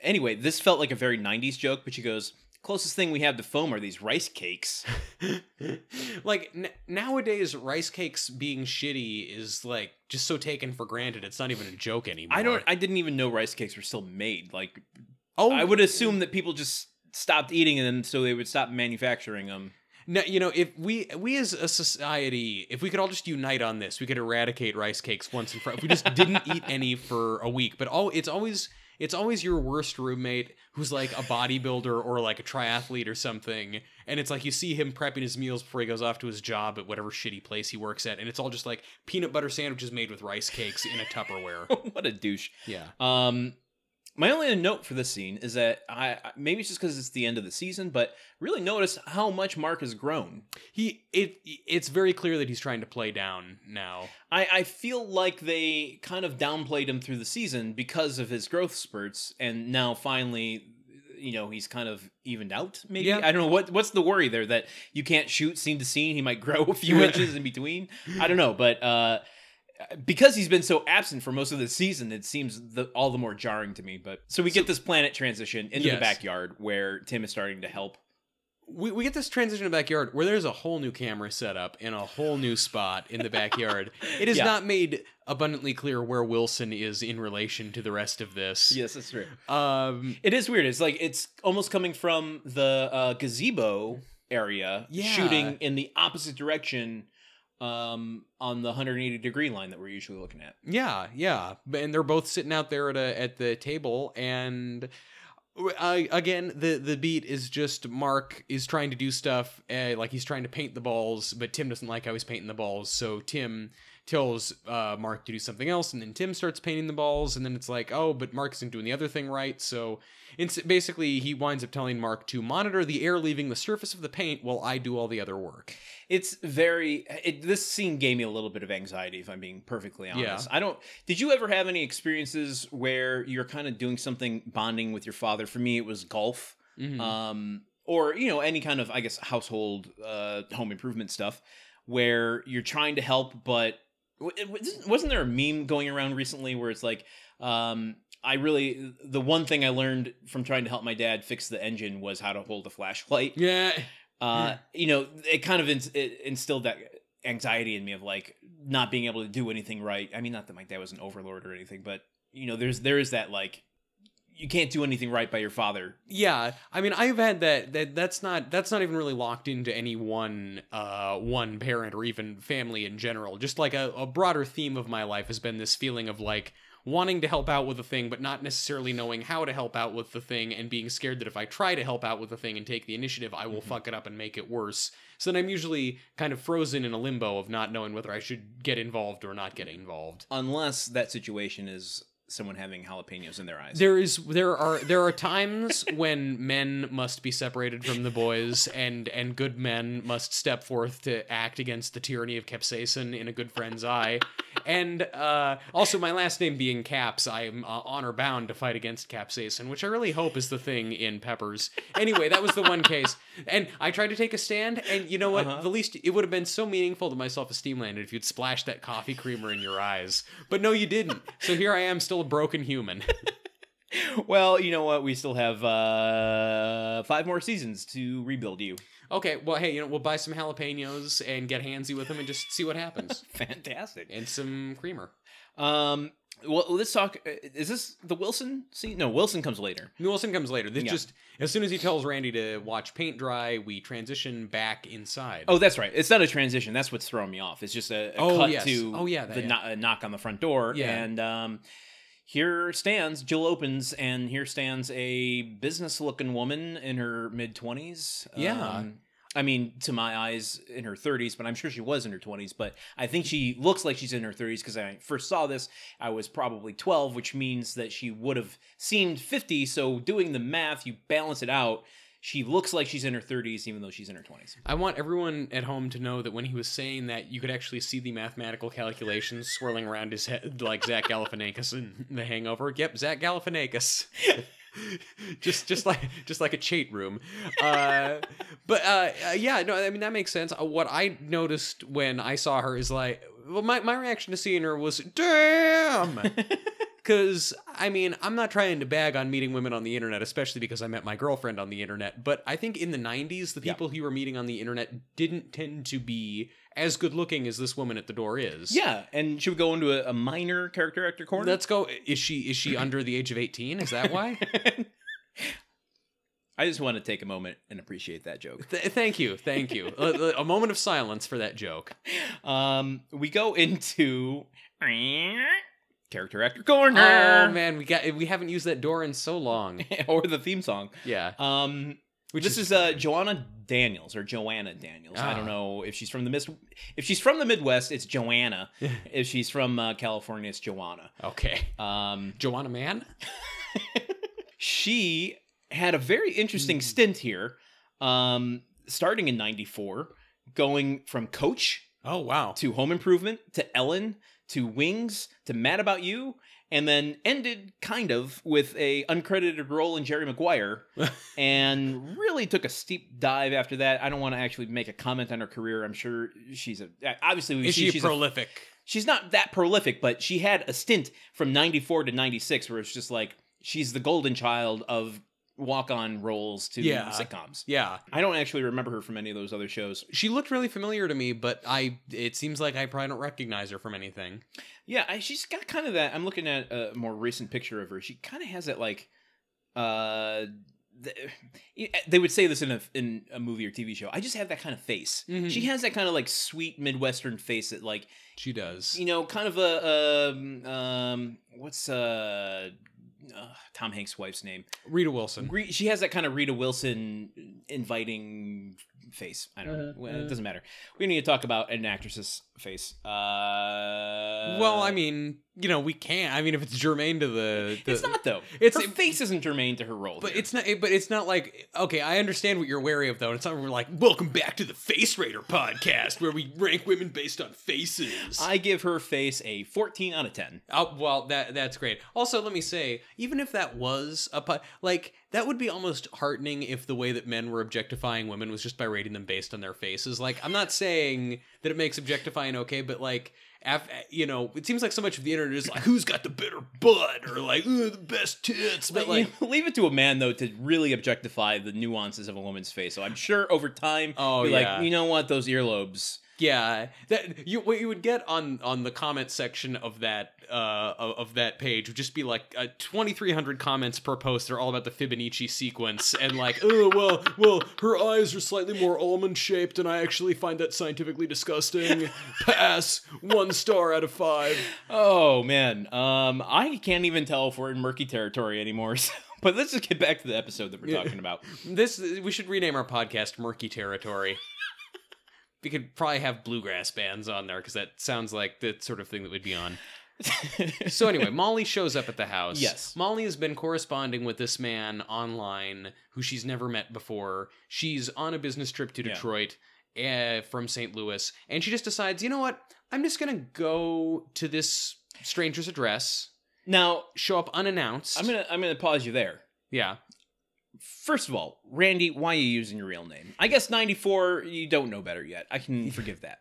anyway, this felt like a very '90s joke, but she goes, "Closest thing we have to foam are these rice cakes." like n- nowadays, rice cakes being shitty is like just so taken for granted. It's not even a joke anymore. I don't. I didn't even know rice cakes were still made. Like, oh, I would assume that people just stopped eating them, so they would stop manufacturing them. No, you know, if we we as a society, if we could all just unite on this, we could eradicate rice cakes once and for. If we just didn't eat any for a week, but all it's always it's always your worst roommate who's like a bodybuilder or like a triathlete or something, and it's like you see him prepping his meals before he goes off to his job at whatever shitty place he works at, and it's all just like peanut butter sandwiches made with rice cakes in a Tupperware. what a douche. Yeah. Um, my only note for this scene is that I maybe it's just because it's the end of the season, but really notice how much Mark has grown. He it it's very clear that he's trying to play down now. I, I feel like they kind of downplayed him through the season because of his growth spurts, and now finally, you know, he's kind of evened out. Maybe Yeah. I don't know what what's the worry there that you can't shoot scene to scene. He might grow a few inches in between. I don't know, but uh, because he's been so absent for most of the season, it seems the, all the more jarring to me. But so we get this planet transition into Yes. the backyard where Tim is starting to help. we, we get this transition the backyard where there's a whole new camera set up in a whole new spot in the backyard. it is Yeah. not made abundantly clear where Wilson is in relation to the rest of this. Yes, that's true. Um It is weird. It's like it's almost coming from the uh, gazebo area, Yeah. shooting in the opposite direction um, on the 180 degree line that we're usually looking at. yeah, yeah. And they're both sitting out there at a at the table and uh, again, the the beat is just Mark is trying to do stuff uh, like he's trying to paint the balls, but Tim doesn't like how he's painting the balls. So Tim tells uh, Mark to do something else, and then Tim starts painting the balls, and then it's like, oh, but Mark isn't doing the other thing right. So it's basically he winds up telling Mark to monitor the air leaving the surface of the paint while I do all the other work. It's very. It, this scene gave me a little bit of anxiety, if I'm being perfectly honest. Yeah. I don't. Did you ever have any experiences where you're kind of doing something bonding with your father? For me, it was golf, Mhm. um, or you know, any kind of I guess household, uh, home improvement stuff, where you're trying to help, but wasn't- there a meme going around recently where it's like, um, I really the one thing I learned from trying to help my dad fix the engine was how to hold a flashlight. Yeah, uh, you know, it kind of it instilled that anxiety in me of like not being able to do anything right. I mean, not that my dad was an overlord or anything, but you know, there's there is that like you can't do anything right by your father. yeah. I mean, I've had that. That that's not that's not even really locked into any one uh one parent or even family in general. Just like a, a broader theme of my life has been this feeling of like wanting to help out with a thing but not necessarily knowing how to help out with the thing and being scared that if I try to help out with the thing and take the initiative I will Mhm. fuck it up and make it worse. So then I'm usually kind of frozen in a limbo of not knowing whether I should get involved or not get involved. Unless that situation is someone having jalapenos in their eyes. There is there are there are times when men must be separated from the boys and and good men must step forth to act against the tyranny of capsaicin in a good friend's eye. And uh, also, my last name being Caps, I am uh, honor bound to fight against capsaicin, which I really hope is the thing in Peppers. Anyway, that was the one case, and I tried to take a stand. And you know what? Uh-huh. The least it would have been so meaningful to my self esteem landed if you'd splashed that coffee creamer in your eyes. But no, you didn't. So here I am, still a broken human. well, you know what? We still have uh five more seasons to rebuild you. Okay, well, hey, you know, we'll buy some jalapenos and get handsy with them and just see what happens. Fantastic. and some creamer. Um. Well, let's talk. uh, Is this the Wilson scene? No, Wilson comes later. Wilson comes later. This Yeah. just as soon as he tells Randy to watch paint dry, we transition back inside. Oh, that's right. It's not a transition. That's what's throwing me off. It's just a, a Oh, cut yes. to Oh, yeah, that- the yeah. a knock on the front door, Yeah. and um, here stands Jill opens, and here stands a business-looking woman in her mid twenties. Yeah. Um, I mean, to my eyes, in her 30s, but I'm sure she was in her 20s. But I think she looks like she's in her 30s because I first saw this, I was probably 12, which means that she would have seemed 50. So doing the math, you balance it out. She looks like she's in her 30s, even though she's in her 20s. I want everyone at home to know that when he was saying that, you could actually see the mathematical calculations swirling around his head, like Zach Galifianakis in The Hangover. Yep, Zach Galifianakis. just, just like, just like a cheat room. Uh, but uh, uh, yeah, no, I mean that makes sense. Uh, What I noticed when I saw her is like, well, my my reaction to seeing her was, damn. Because, I mean, I'm not trying to bag on meeting women on the internet, especially because I met my girlfriend on the internet. But I think in the 90s, the Yeah. people you were meeting on the internet didn't tend to be as good looking as this woman at the door is. Yeah, and should we go into a, a minor character actor corner? Let's go. Is she is she under the age of 18? Is that why? I just want to take a moment and appreciate that joke. Th- thank you. Thank you. A, a moment of silence for that joke. Um, we go into character actor corner. Oh man, we got we haven't used that door in so long. or the theme song. Yeah. Um, Which this is is, uh, Joanna Daniels or Joanna Daniels. I Ah. don't know if she's from the Mis- if she's from the Midwest, it's Joanna. if she's from uh, California, it's Joanna. Okay. Um, Joanna Man? she had a very interesting Hmm. stint here, um, starting in '94, going from Coach Oh wow. to Home Improvement to Ellen to Wings to Mad About You, and then ended kind of with a uncredited role in Jerry Maguire, and really took a steep dive after that. I don't want to actually make a comment on her career. I'm sure she's a obviously we Is see she she's prolific? she's not that prolific, but she had a stint from 94 to 96 where it's just like she's the golden child of walk-on roles to Yeah. sitcoms. yeah. I don't actually remember her from any of those other shows. She looked really familiar to me, but I it seems like I probably don't recognize her from anything. Yeah, I, she's got kind of that. I'm looking at a more recent picture of her. She kind of has that like, uh, th- they would say this in a in a movie or TV show. I just have that kind of face. Mhm. She has that kind of like sweet Midwestern face that like She does. you know, kind of a um, um what's uh, uh Tom Hanks' wife's name? Rita Wilson. Re- she has that kind of Rita Wilson inviting face. I don't know. Uh, Well, uh. It doesn't matter. We need to talk about an actress's face. Uh, well, I mean, you know, we can't. I mean, if it's germane to the, the it's not though. It's- her face isn't germane to her role. But here. it's not. But it's not like okay. I understand what you're wary of, though. It's not. We're like, welcome back to the Face Raider podcast, where we rank women based on faces. I give her face a 14 out of 10. Oh, well, that that's great. Also, let me say, even if that was a pu- like that would be almost heartening if the way that men were objectifying women was just by rating them based on their faces. Like, I'm not saying that it makes objectifying okay, but like, af- you know, it seems like so much of the internet is like, who's got the better butt or like, "Ugh, the best tits. But like, you leave it to a man though to really objectify the nuances of a woman's face. So I'm sure over time, Oh, yeah. like, you know what, those earlobes. Yeah, that you what you would get on on the comment section of that uh of, of that page would just be like uh, 2300 comments per post they're all about the Fibonacci sequence and like oh well well her eyes are slightly more almond shaped and I actually find that scientifically disgusting. Pass. One star out of 5 Oh man, um, I can't even tell if we're in murky territory anymore. So, but let's just get back to the episode that we're talking about. this we should rename our podcast Murky Territory we could probably have bluegrass bands on there cuz that sounds like the sort of thing that would be on so anyway, Molly shows up at the house. Yes. Molly has been corresponding with this man online who she's never met before. She's on a business trip to Yeah. Detroit uh, from St. Louis, and she just decides, you know what? I'm just gonna go to this stranger's address, now, show up unannounced. I'm gonna I'm gonna pause you there. yeah. First of all, Randy, why are you using your real name? I guess 94, you don't know better yet. I can forgive that.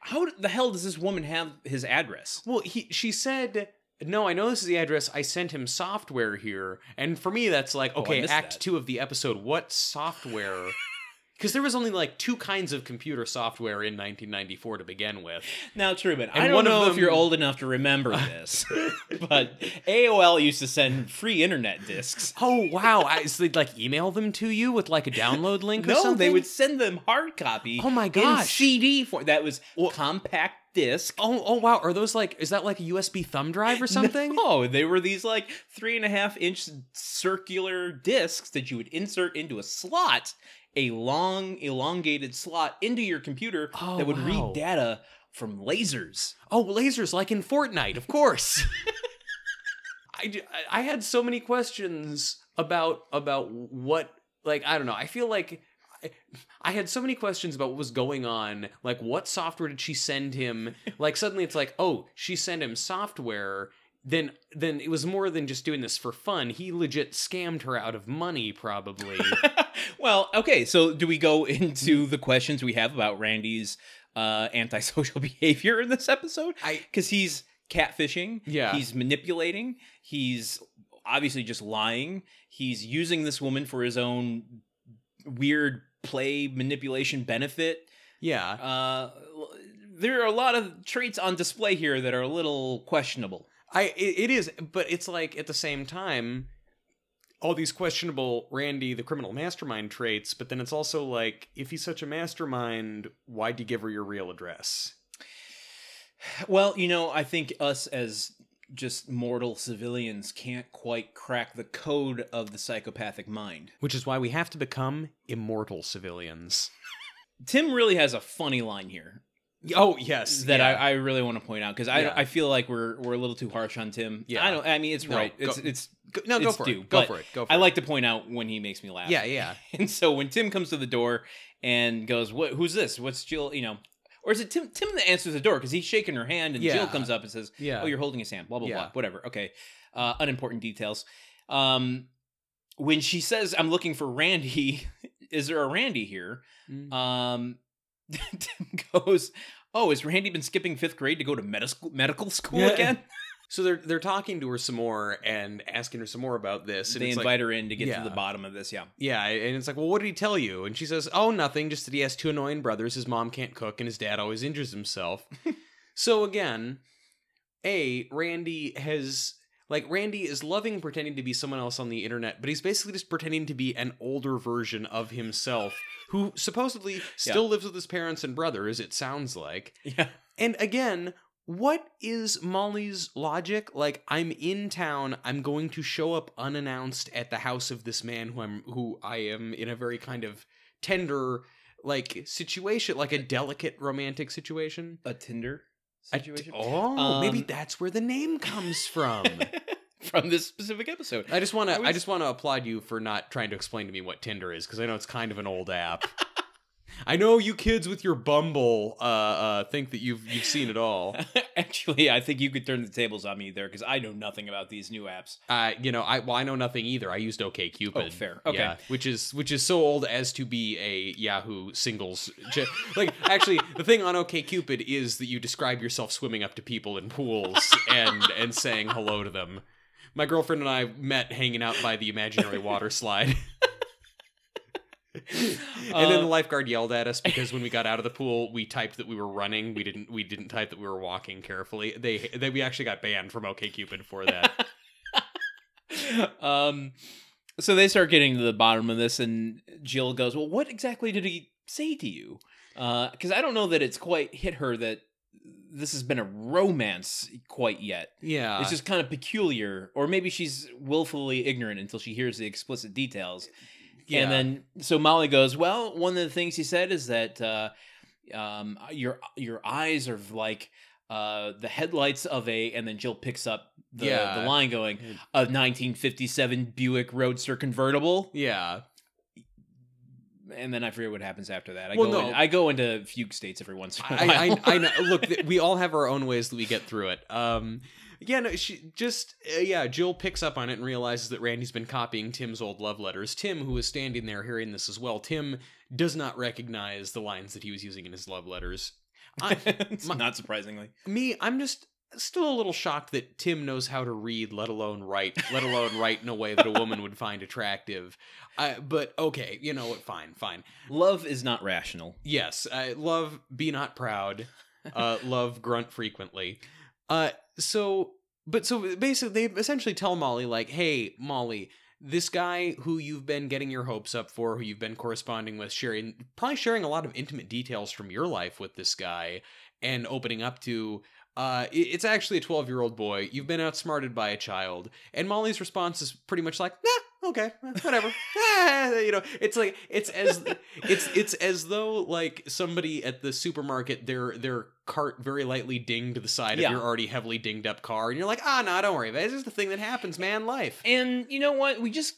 How the hell does this woman have his address? Well, he she said. No, I know this is the address. I sent him software here. And for me, that's like, Oh, I okay, missed act that. two of the episode. What software? Because there was only like two kinds of computer software in 1994 to begin with. Now, Truman, I don't know if you're old enough to remember this, but AOL used to send free internet discs. Oh wow! I, so they'd like email them to you with like a download link. or No, something? they would send them hard copy. Oh my gosh. CD for that was compact disc. Oh oh wow! Are those like? Is that like a USB thumb drive or something? No, they were these like three and a half inch circular discs that you would insert into a slot, a long elongated slot into your computer Oh, that would wow. read data from lasers. Oh, lasers like in Fortnite, of course. I, I had so many questions about about what like I don't know. I feel like I, I had so many questions about what was going on. Like what software did she send him? Like suddenly it's like, "Oh, she sent him software." Then then it was more than just doing this for fun. He legit scammed her out of money probably. well, okay, so do we go into the questions we have about Randy's uh, antisocial behavior in this episode? I Because he's catfishing, Yeah. he's manipulating, he's obviously just lying, he's using this woman for his own weird play manipulation benefit. yeah. Uh, there are a lot of traits on display here that are a little questionable. I it, it is, but it's like at the same time, all these questionable Randy the criminal mastermind traits. But then it's also like, if he's such a mastermind, why'd you give her your real address? Well, you know, I think us as just mortal civilians can't quite crack the code of the psychopathic mind. Which is why we have to become immortal civilians. Tim really has a funny line here Oh yes, that yeah. I, I really want to point out because I, Yeah. I feel like we're we're a little too harsh on Tim. Yeah. I don't. I mean, it's No, right. go- It's it's. Go- no go it's for due, it. Go for it. Go for I it. like to point out when he makes me laugh. Yeah, yeah. And so when Tim comes to the door and goes, "What? Who's this? What's Jill?" You know, or is it Tim? Tim that answers the door because he's shaking her hand, and Yeah. Jill comes up and says, Yeah. "Oh, you're holding his hand." Blah blah blah. Whatever. Okay. Uh, unimportant details. Um, when she says, "I'm looking for Randy," is there a Randy here? Mm. Um, Tim goes, "Oh, has Randy been skipping fifth grade to go to medical medical school Yeah. again?" So they're they're talking to her some more and asking her some more about this. And they invite like, her in to get Yeah. to the bottom of this. Yeah. Yeah, and it's like, well, what did he tell you? And she says, oh, nothing, just that he has two annoying brothers. His mom can't cook, and his dad always injures himself. so again, a Randy has like Randy is loving pretending to be someone else on the internet, but he's basically just pretending to be an older version of himself who supposedly still lives with his parents and brother, as It sounds like. Yeah. And again, what is Molly's logic? Like, I'm in town. I'm going to show up unannounced at the house of this man who I'm who I am in a very kind of tender like situation, like a delicate romantic situation. A Tinder Situation oh, maybe Um, that's where the name comes from. from this specific episode. I just want to. I I, just want to applaud you for not trying to explain to me what Tinder is because I know it's kind of an old app. I know you kids with your Bumble uh, uh, think that you've you've seen it all. Actually, I think you could turn the tables on me there because I know nothing about these new apps. Uh, you know, I well, I know nothing either. I used OK Cupid. Oh, fair. Okay. Yeah, which is which is so old as to be a Yahoo singles. ch- like, actually, the thing on OK Cupid is that you describe yourself swimming up to people in pools and and saying hello to them. My girlfriend and I met hanging out by the imaginary water slide. and then the Uh, lifeguard yelled at us because when we got out of the pool, we typed that we were running. We didn't. We didn't type that we were walking carefully. They. They. We actually got banned from OKCupid for that. um, so they start getting to the bottom of this, and Jill goes, "Well, what exactly did he say to you?" Because I don't know that it's quite hit her that this has been a romance quite yet. yeah. it's just kind of peculiar, or maybe she's willfully ignorant until she hears the explicit details. Yeah. And then so Molly goes, "Well, one of the things he said is that uh, um, your your eyes are like uh, the headlights of a," and then Jill picks up the, Yeah. the line going, "A 1957 Buick Roadster convertible," yeah. and then I forget what happens after that. I Well, go no. in, I go into fugue states every once in a while. I, I, I know. Look, we all have our own ways that we get through it. Um, yeah, no, she just uh, yeah. Jill picks up on it and realizes that Randy's been copying Tim's old love letters. Tim, who is standing there hearing this as well, Tim does not recognize the lines that he was using in his love letters. I, It's my- not surprisingly. me, I'm just still a little shocked that Tim knows how to read, let alone write, let alone write in a way that a woman would find attractive. But okay, you know what? Fine, fine. Love is not rational. Yes, I love be not proud. Uh, love grunt frequently. Uh, so, but so basically, they essentially tell Molly like, "Hey, Molly." This guy who you've been getting your hopes up for, who you've been corresponding with, sharing probably sharing a lot of intimate details from your life with this guy, and opening up to, uh, it's actually a twelve year old boy. You've been outsmarted by a child, and Molly's response is pretty much like, "Nah, okay, eh, whatever." Ah, you know, it's like it's as it's it's as though like somebody at the supermarket their their cart very lightly dinged to the side Yeah. of your already heavily dinged up car and you're like ah no don't worry about it. it's just the thing that happens man life And you know what? We just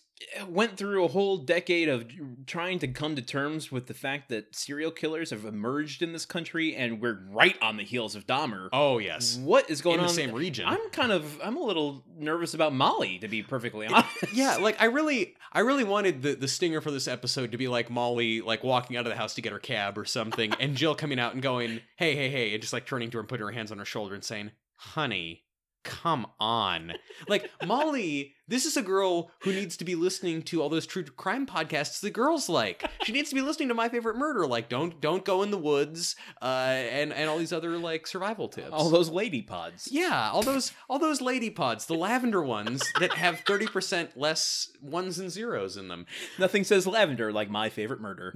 went through a whole decade of trying to come to terms with the fact that serial killers have emerged in this country and we're right on the heels of Dahmer. oh yes What is going in on? In the same region I'm kind of I'm a little nervous about Molly to be perfectly honest. yeah like i really i really wanted the the stinger for this episode to be like molly like walking out of the house to get her cab or something and jill coming out and going hey hey hey and just like turning to her and putting her hands on her shoulder and saying honey come on like molly this is a girl who needs to be listening to all those true crime podcasts the girls like she needs to be listening to my favorite murder like don't don't go in the woods uh and and all these other like survival tips All those lady pods. yeah, all those all those lady pods, the lavender ones that have 30% less ones and zeros in them. Nothing says lavender like my favorite murder.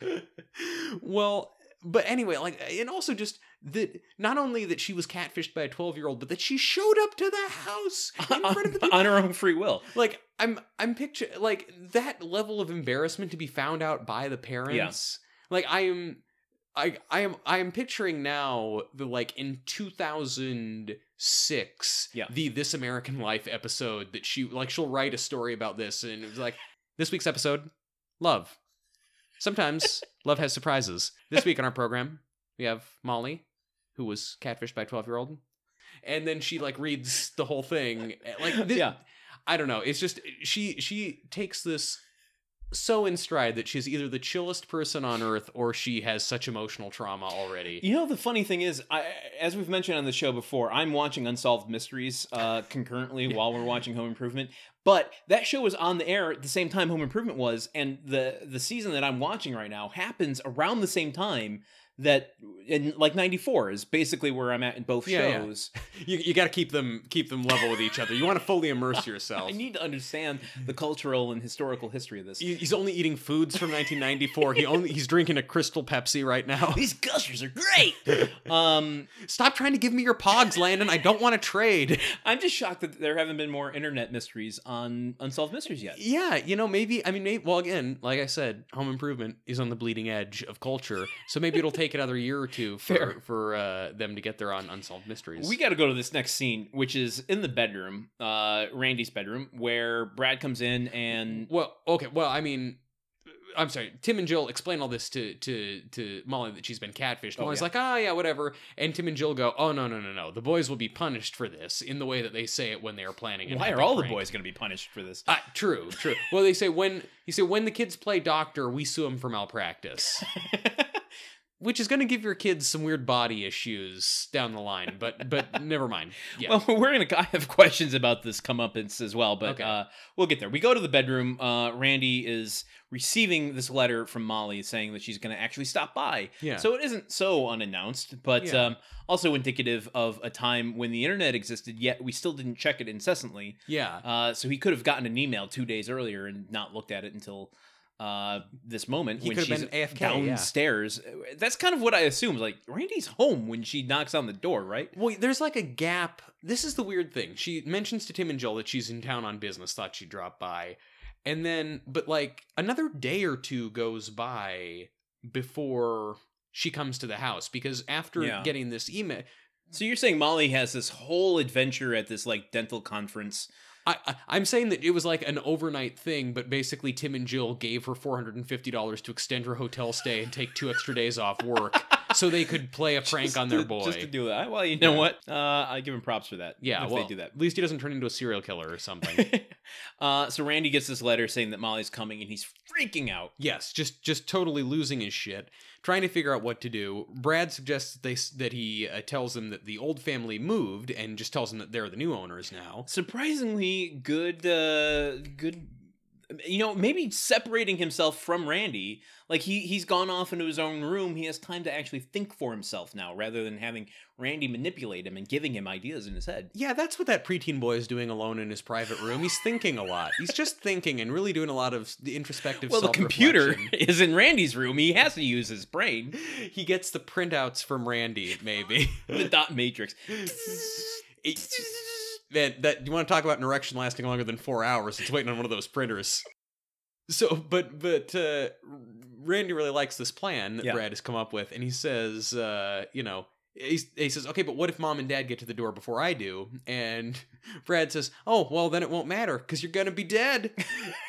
well, but anyway, like and also just that not only that she was catfished by a 12-year-old, but that she showed up to the house in front of the people. on her own free will. Like I'm I'm picture like that level of embarrassment to be found out by the parents. Like I am I I am I am picturing now the like in 2006 Yeah. the This American Life episode that she like she'll write a story about this and it was like this week's episode love. Sometimes love has surprises. This week on our program we have Molly who was catfished by a 12-year-old and then she like reads the whole thing like thi- Yeah. I don't know. It's just she she takes this so in stride that she's either the chillest person on earth or she has such emotional trauma already. You know, the funny thing is, I, as we've mentioned on the show before, I'm watching Unsolved Mysteries uh, concurrently while we're watching Home Improvement. But that show was on the air at the same time Home Improvement was, and the the season that I'm watching right now happens around the same time that in like 94 is basically where I'm at in both Yeah, yeah. shows. You, you got to keep them keep them level with each other. You want to fully immerse yourself. I need to understand the cultural and historical history of this. He's only eating foods from 1994. He only he's drinking a Crystal Pepsi right now. These gushers are great. um, Stop trying to give me your pogs, Landon. I don't want to trade. I'm just shocked that there haven't been more internet mysteries on Unsolved Mysteries yet. Yeah, you know, maybe I mean, maybe, well, again, like I said, Home Improvement is on the bleeding edge of culture, so maybe it'll take another year or two for Fair. for uh, them to get there on Unsolved Mysteries. We got to go to this next scene, which is in the bedroom, uh, Randy's bedroom, where Brad comes in and well, okay, well, I mean. I'm sorry. Tim and Jill explain all this to to to Molly that she's been catfished. Oh, Molly's yeah. like, ah, yeah, whatever. And Tim and Jill go, oh no, no, no, no. The boys will be punished for this in the way that they say it when they are planning. an why are all the boys going to be punished for this? Ah, true, true. well, they say when he said when the kids play doctor, we sue them for malpractice, which is going to give your kids some weird body issues down the line. But but never mind. Yeah. Well, we're gonna. I have questions about this comeuppance as well, but Okay. uh, we'll get there. We go to the bedroom. Uh, Randy is receiving this letter from Molly saying that she's gonna actually stop by. yeah. So it isn't so unannounced, but Yeah. um, also indicative of a time when the internet existed, yet we still didn't check it incessantly. yeah. Uh, so he could have gotten an email two days earlier and not looked at it until uh, this moment He when she's AFK, yeah. downstairs. That's kind of what I assumed. Like Randy's home when she knocks on the door, right? Well, there's like a gap. This is the weird thing. She mentions to Tim and Jill that she's in town on business, thought she'd drop by. And then, but like another day or two goes by before she comes to the house because after Yeah. getting this email, So you're saying Molly has this whole adventure at this like dental conference. I, I'm saying that it was like an overnight thing, but basically Tim and Jill gave her $450 to extend her hotel stay and take two extra days off work so they could play a prank Just on their to- boy. Just to do that. Well, you know Yeah. what? Uh, I give him props for that. yeah, if well, they do that. at least he doesn't turn into a serial killer or something. uh, so Randy gets this letter saying that Molly's coming, and he's freaking out. yes, just just totally losing his shit, trying to figure out what to do. Brad suggests that they that he uh, tells them that the old family moved and just tells them that they're the new owners now. Surprisingly good, uh, good. You know, maybe separating himself from Randy. Like he he's gone off into his own room. He has time to actually think for himself now, rather than having Randy manipulate him and giving him ideas in his head. Yeah, that's what that preteen boy is doing alone in his private room. He's thinking a lot. He's just thinking and really doing a lot of the introspective. Well, the computer is in Randy's room. He has to use his brain. he gets the printouts from Randy, maybe. The dot matrix. It- Man, that you want to talk about an erection lasting longer than four hours? It's waiting on one of those printers. So, but but uh, Randy really likes this plan that Yeah. Brad has come up with, and he says, uh, you know, he, he says, okay, but what if mom and dad get to the door before I do? And Brad says, oh, well, then it won't matter because you're gonna be dead.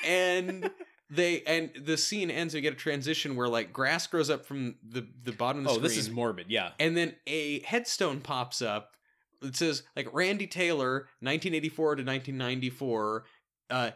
and they and the scene ends. We get a transition where like grass grows up from the the bottom of the Oh, screen. this is morbid. Yeah. And then a headstone pops up. It says like Randy Taylor, 1984 to 1994, uh,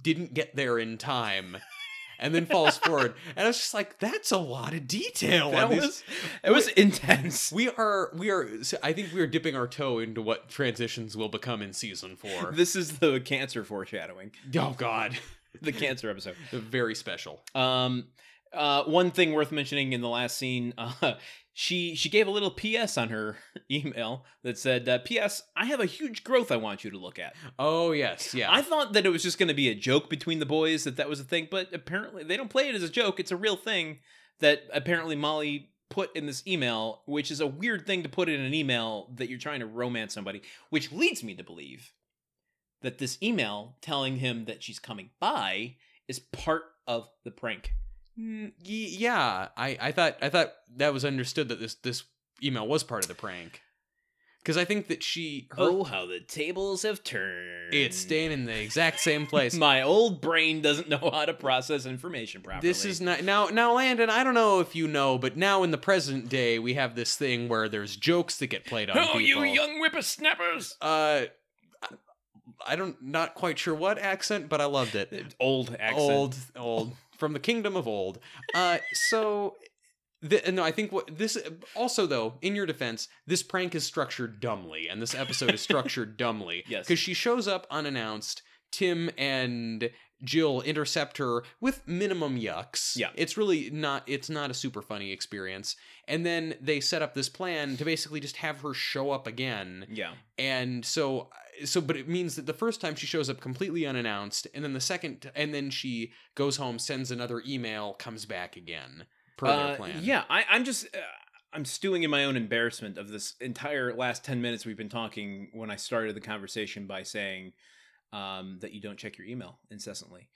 didn't get there in time, and then falls forward. And I was just like, that's a lot of detail. That on was it was intense. We are we are. I think we are dipping our toe into what transitions will become in season four. This is the cancer foreshadowing. oh God, The cancer episode. very special. Um, uh, one thing worth mentioning in the last scene, uh, she she gave a little PS on her email that said, uh, "PS, I have a huge growth I want you to look at." Oh yes, yeah. I thought that it was just going to be a joke between the boys that that was a thing, but apparently they don't play it as a joke. It's a real thing that apparently Molly put in this email, which is a weird thing to put in an email that you're trying to romance somebody, which leads me to believe that this email telling him that she's coming by is part of the prank. Mm, yeah, I, I thought I thought that was understood that this this email was part of the prank, because I think that she her, oh, how the tables have turned. it's staying in the exact same place. My old brain doesn't know how to process information properly. this is not now now Landon. I don't know if you know, but now in the present day we have this thing where there's jokes that get played on Oh, people. you young whippersnappers! Uh, I- I don't not quite sure what accent, but I loved it. Old accent. Old, old from the kingdom of old. Uh, so. The, no, I think what this also though, in your defense, this prank is structured dumbly, and this episode is structured dumbly. Yes. because she shows up unannounced. Tim and Jill intercept her with minimum yucks. Yeah. It's really not it's not a super funny experience. And then they set up this plan to basically just have her show up again. Yeah. And so so but it means that the first time she shows up completely unannounced and then the second and then she goes home, sends another email, comes back again per their Uh, plan. Yeah, I, I'm just uh, I'm stewing in my own embarrassment of this entire last ten minutes we've been talking. When I started the conversation by saying um, that you don't check your email incessantly,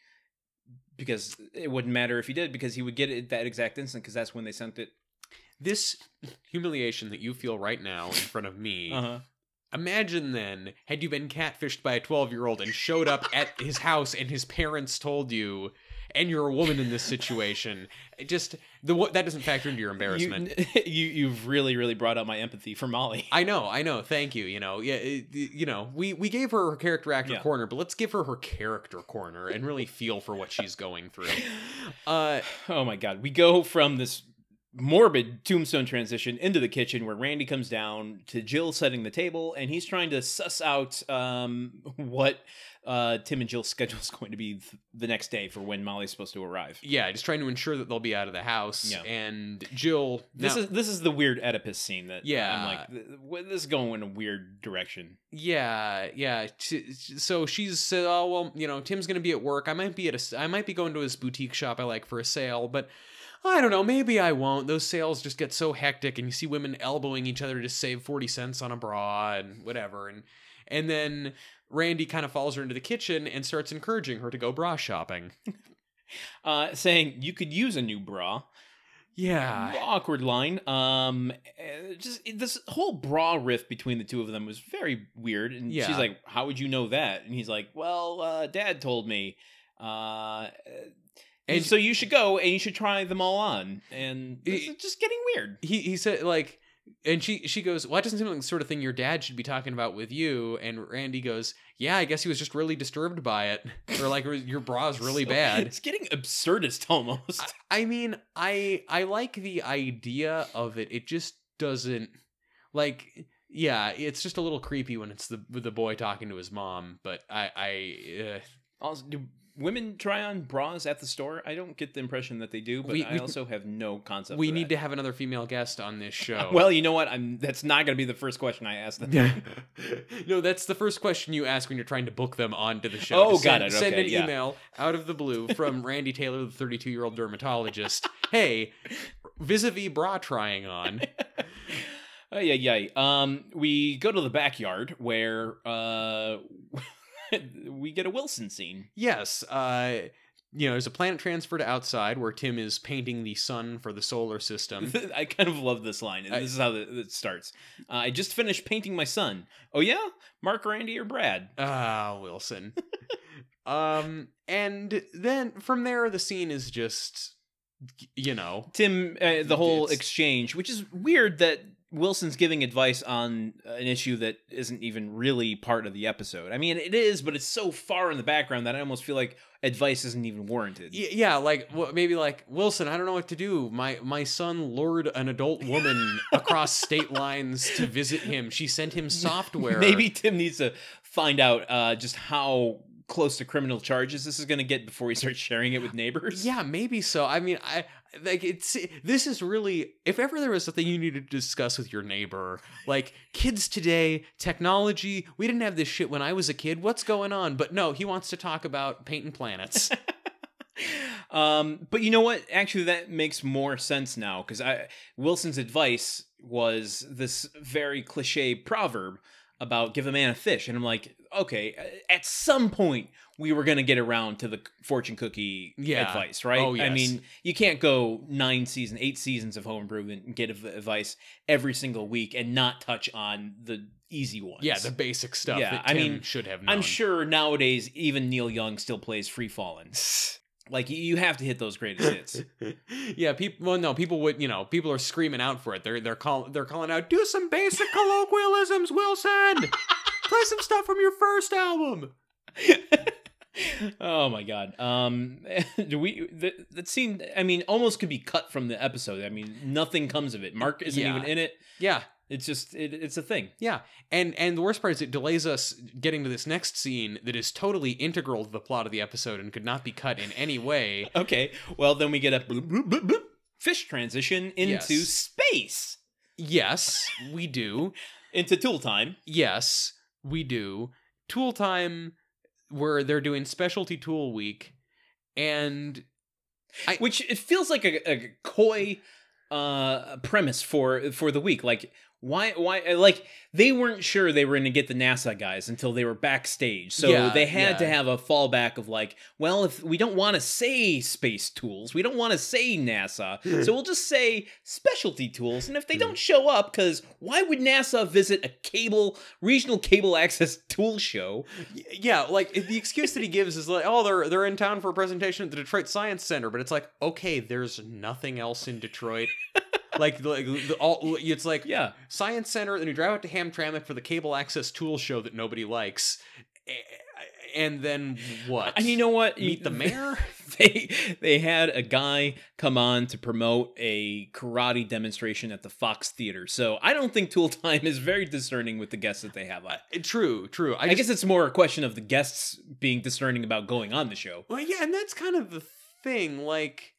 because it wouldn't matter if you did, because he would get it that exact instant, because that's when they sent it. This humiliation that you feel right now in front of me Uh-huh. Imagine then, had you been catfished by a 12 year old and showed up at his house and his parents told you, and you're a woman in this situation. It just, the that doesn't factor into your embarrassment. You, you you've really really brought out my empathy for Molly. I know, I know. Thank you. You know, yeah, you know, we we gave her her character actor Yeah. corner, but let's give her her character corner and really feel for what she's going through. Uh, Oh my god. We go from this morbid tombstone transition into the kitchen where Randy comes down to Jill setting the table and he's trying to suss out um, what uh, Tim and Jill's schedule is going to be th- the next day for when Molly's supposed to arrive. yeah, just trying to ensure that they'll be out of the house. Yeah. And Jill, This now- is this is the weird Oedipus scene that Yeah. I'm like th- th- this is going in a weird direction. Yeah, yeah. So she's said, "Oh well, you know, Tim's gonna be at work. I might be at a, I might be going to his boutique shop I like for a sale, but I don't know. Maybe I won't. Those sales just get so hectic, and you see women elbowing each other to save forty cents on a bra and whatever, and and then Randy kind of follows her into the kitchen and starts encouraging her to go bra shopping. Uh, saying you could use a new bra. Yeah, awkward line. Um, uh, just this whole bra riff between the two of them was very weird. And Yeah. she's like, "How would you know that?" And he's like, "Well, uh, Dad told me." Uh, and so you should go and you should try them all on. And it's just getting weird. he he said like and she she goes well that doesn't seem like the sort of thing your dad should be talking about with you and randy goes yeah i guess he was just really disturbed by it or like your bra's really So- bad It's getting absurdist almost. I, I mean i i like the idea of it it just doesn't like yeah it's just a little creepy when it's the the boy talking to his mom but i i uh, also, do women try on bras at the store? I don't get the impression that they do, but We- I we- also have no concept. we for need that. to have another female guest on this show Well, you know what? I'm. That's not going to be the first question I ask them. no, that's the first question you ask when you're trying to book them onto the show. Oh, Just got send, it. Send an yeah. email out of the blue from Randy Taylor, the 32 year old dermatologist. hey, vis-a-vis bra trying on. Oh yeah, yeah. Um, we go to the backyard where uh, we get a Wilson scene. Yes, uh, you know, there's a planet transfer to outside where Tim is painting the sun for the solar system. I kind of love this line. I- this is how the, it starts. Uh, I just finished painting my sun. Oh yeah, Mark, Randy, or Brad? Ah, Wilson. um, and then from there, the scene is just, you know, Tim, uh, the whole exchange, which is weird that Wilson's giving advice on an issue that isn't even really part of the episode. I mean, it is, but it's so far in the background that I almost feel like advice isn't even warranted. Y- yeah like wh- maybe like wilson i don't know what to do my my son lured an adult woman across state lines to visit him she sent him software Maybe Tim needs to find out uh, just how close to criminal charges this is going to get before he starts sharing it with neighbors. yeah maybe so i mean i like it's this is really if ever there was something you needed to discuss with your neighbor like kids today technology we didn't have this shit when i was a kid what's going on but no he wants to talk about painting planets um, but you know what? Actually, that makes more sense now because I Wilson's advice was this very cliche proverb about give a man a fish, and I'm like, okay, at some point we were gonna get around to the fortune cookie Yeah. advice, right? Oh, I mean, you can't go nine season, eight seasons of Home Improvement and get advice every single week and not touch on the easy ones. yeah the basic stuff Yeah, that I mean, should have known I'm sure nowadays even Neil Young still plays Free Fallin'. Like you- have to hit those greatest hits. yeah, people. Well, no, people would. You know, people are screaming out for it. They're they're calling they're calling out. Do some basic colloquialisms, Wilson. Play some stuff from your first album. oh my god. Um do we that, that scene I mean almost could be cut from the episode. I mean nothing comes of it. Mark isn't Yeah. even in it. Yeah, it's just it, it's a thing. Yeah, and and the worst part is it delays us getting to this next scene that is totally integral to the plot of the episode and could not be cut in any way. Okay, well then we get a bloop, bloop, bloop, bloop, fish transition into Yes. space, Yes, we do. into tool time. Yes, we do. Tool time, where they're doing specialty tool week, and which it feels like a, a coy uh premise for for the week like why why uh, like they weren't sure they were going to get the NASA guys until they were backstage. So Yeah, they had to have a fallback of like well if we don't want to say space tools we don't want to say NASA so we'll just say specialty tools and if they don't show up cuz why would NASA visit a cable regional cable access tool show? Yeah, like the excuse that he gives is like, oh, they're they're in town for a presentation at the Detroit Science Center, but it's like, okay, there's nothing else in Detroit. like, like the, all, it's like yeah Science Center, then you drive out to Hamtramck for the cable access tool show that nobody likes, and then what? and you know what meet the mayor. they they had a guy come on to promote a karate demonstration at the Fox Theater. So I don't think Tool Time is very discerning with the guests that they have on. Uh, true, true. I, I, guess it's more a question of the guests being discerning about going on the show. Well, yeah, and that's kind of the thing. Like,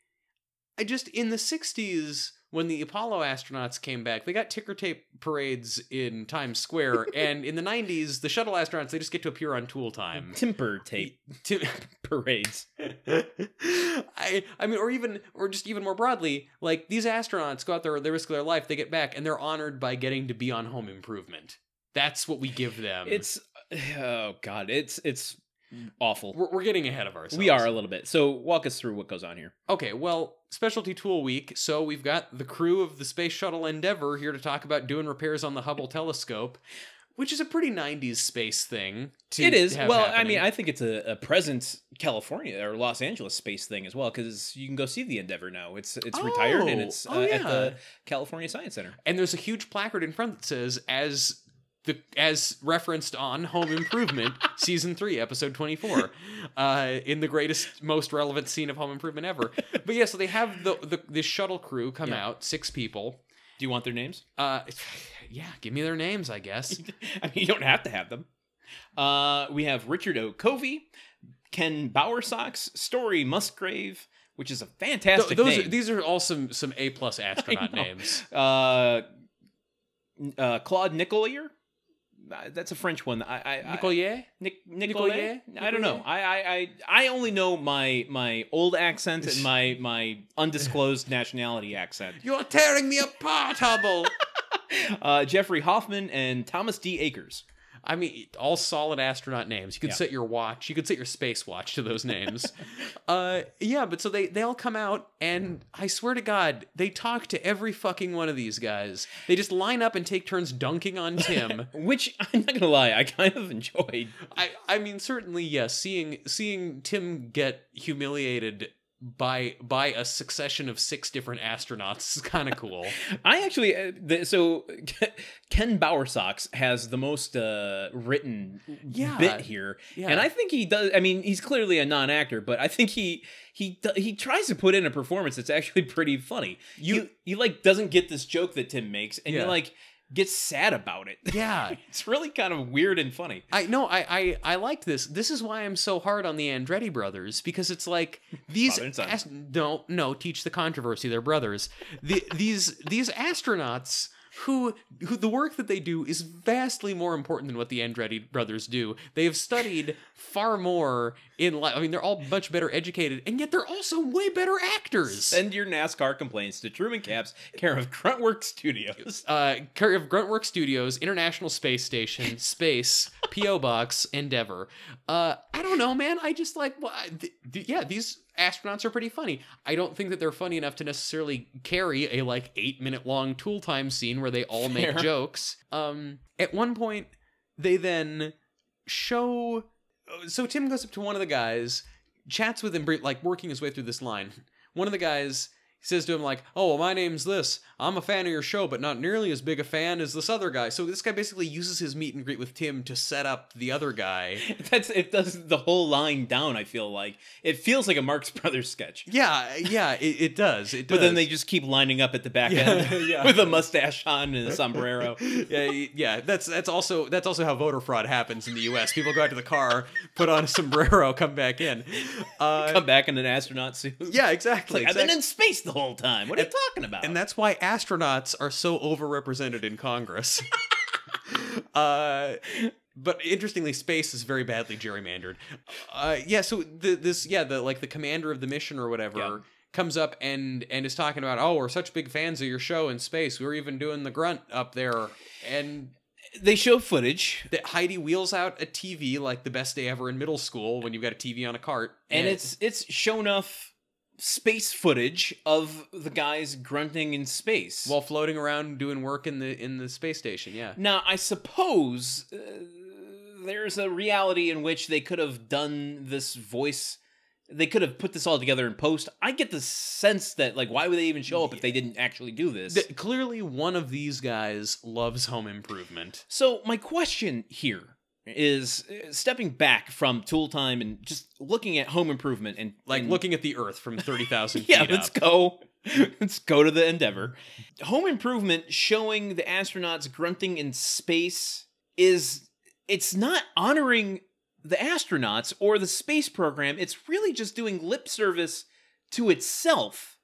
I just in the '60s when the Apollo astronauts came back, they got ticker tape parades in Times Square, and in the '90s, the shuttle astronauts they just get to appear on Tool Time. Timper tape Tim- parades. I I mean, or even or just even more broadly, like these astronauts go out there, they risk their life, they get back, and they're honored by getting to be on Home Improvement. That's what we give them. It's oh god, it's it's awful. we're, we're getting ahead of ourselves. We are a little bit. So walk us through what goes on here. Okay, well, Specialty Tool Week. So we've got the crew of the Space Shuttle Endeavour here to talk about doing repairs on the Hubble telescope, which is a pretty 90s space thing. To it is have well i happening. mean i think it's a, a present california or los angeles space thing as well because you can go see the endeavour now it's it's retired and Oh, it's uh, oh, at yeah. the california science center and there's a huge placard in front that says, as the as referenced on Home Improvement season three, episode 24, uh, in the greatest, most relevant scene of Home Improvement ever. But yeah, so they have the the this shuttle crew come Yeah. out, six people. do you want their names Uh, yeah, give me their names, I guess. i mean you don't have to have them uh we have richard o covey ken bowersox story musgrave which is a fantastic Th- those are, name these are all some some A plus astronaut names. uh uh claude nicollier that's a French one. I, I, I Nicollier? Nic- Nicollier? Nicollier? I don't know. I, I, I, I only know my my old accent and my my undisclosed nationality accent. You're tearing me apart, Hubble. Uh, Jeffrey Hoffman and Thomas D. Akers. I mean, all solid astronaut names. You could Yeah. set your watch. You could set your space watch to those names. uh, yeah, but so they they all come out, and I swear to God, they talk to every fucking one of these guys. They just line up and take turns dunking on Tim. Which I'm not gonna lie, I kind of enjoyed. I I mean, certainly yes. Seeing seeing Tim get humiliated by by a succession of six different astronauts is kind of cool. I actually, uh, the, so Ken Bowersox has the most uh, written Yeah. bit here, Yeah. and I think he does. I mean, he's clearly a non-actor, but I think he he do- he tries to put in a performance that's actually pretty funny. You You- you, like doesn't get this joke that Tim makes, and Yeah. you like get sad about it. Yeah. it's really kind of weird and funny. I no, I, I I liked this. This is why I'm so hard on the Andretti brothers because it's like these Father and son. ast- no no teach the controversy. They're brothers. The, these these astronauts who who the work that they do is vastly more important than what the Andretti brothers do. They have studied far more in life. I mean, they're all much better educated, and yet they're also way better actors. Send your NASCAR complaints to Truman Capps, care of Gruntwork Studios. uh, care of Gruntwork Studios, International Space Station, Space, PO Box, Endeavour. Uh, I don't know, man. I just like, well, I- th- th- yeah, these astronauts are pretty funny. I don't think that they're funny enough to necessarily carry a like eight minute long tool time scene where they all make Fair. jokes. Um, at one point, they then show. So Tim goes up to one of the guys, chats with him, like working his way through this line. One of the guys says to him like, "Oh, well, my name's this. I'm a fan of your show, but not nearly as big a fan as this other guy." So this guy basically uses his meet and greet with Tim to set up the other guy. That's it. Does the whole line down? I feel like it feels like a Marx Brothers sketch. Yeah, yeah, it, it does. It does. But then they just keep lining up at the back Yeah, end yeah. with a mustache on and a sombrero. yeah, yeah. That's that's also that's also how voter fraud happens in the U.S. People go out to the car, put on a sombrero, come back in. Uh, Come back in an astronaut suit. yeah, exactly. Like, I've been in space the whole time. What are you talking about? and that's why astronauts are so overrepresented in Congress. uh, but interestingly, space is very badly gerrymandered. Uh, yeah, so the, this, yeah, the like the commander of the mission or whatever Yeah. comes up and and is talking about, oh, we're such big fans of your show in space. We were even doing the grunt up there, and they show footage, that Heidi wheels out a TV like the best day ever in middle school when you've got a TV on a cart, and it's it's shown off space footage of the guys grunting in space. while floating around doing work in the in the space station. Yeah. Now, I suppose uh, there's a reality in which they could have done this voice. They could have put this all together in post. I get the sense that, like, why would they even show up if they didn't actually do this? Th- clearly, one of these guys loves home improvement. So, my question here is uh, stepping back from tool time and just looking at home improvement and Like and- looking at the Earth from thirty thousand yeah let's up. go let's go to the endeavour home improvement showing the astronauts grunting in space is it's not honoring the astronauts or the space program it's really just doing lip service to itself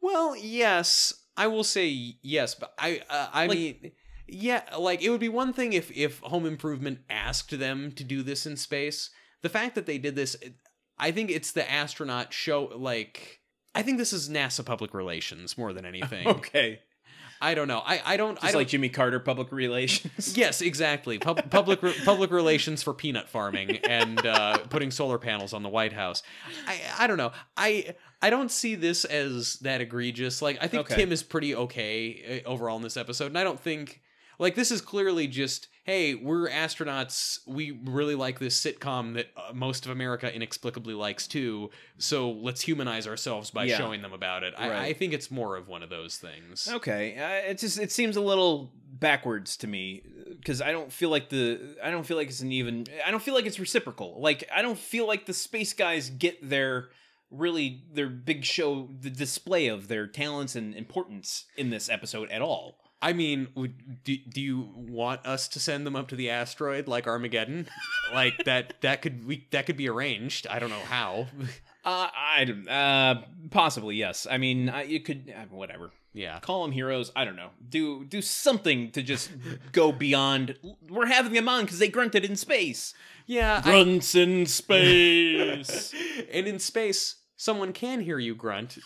Well, yes, I will say yes, but I uh, I Like- mean. Yeah, like it would be one thing if if Home Improvement asked them to do this in space. The fact that they did this, I think it's the astronaut show. Like, I think this is NASA public relations more than anything. okay I don't know. I I don't. I don't, like jimmy carter public relations Yes, exactly. Pub- public re- public relations for peanut farming and uh, putting solar panels on the White House. I I don't know. I I don't see this as that egregious. Like I think Okay. Tim is pretty okay uh, overall in this episode, and I don't think like this is clearly just hey we're astronauts we really like this sitcom that uh, most of america inexplicably likes too so let's humanize ourselves by Yeah. showing them about it I, Right. I think it's more of one of those things Okay, uh, it just it seems a little backwards to me because I don't feel like the I don't feel like it's an even I don't feel like it's reciprocal. Like I don't feel like the space guys get their really their big show the display of their talents and importance in this episode at all. I mean, would, do, do you want us to send them up to the asteroid like Armageddon? like that that could we that could be arranged. I don't know how. Uh, I uh possibly yes. I mean, I, you could uh, whatever yeah. call them heroes. I don't know. Do do something to just go beyond. We're having them on because they grunted in space. Yeah. I- Grunts in space. and in space, someone can hear you grunt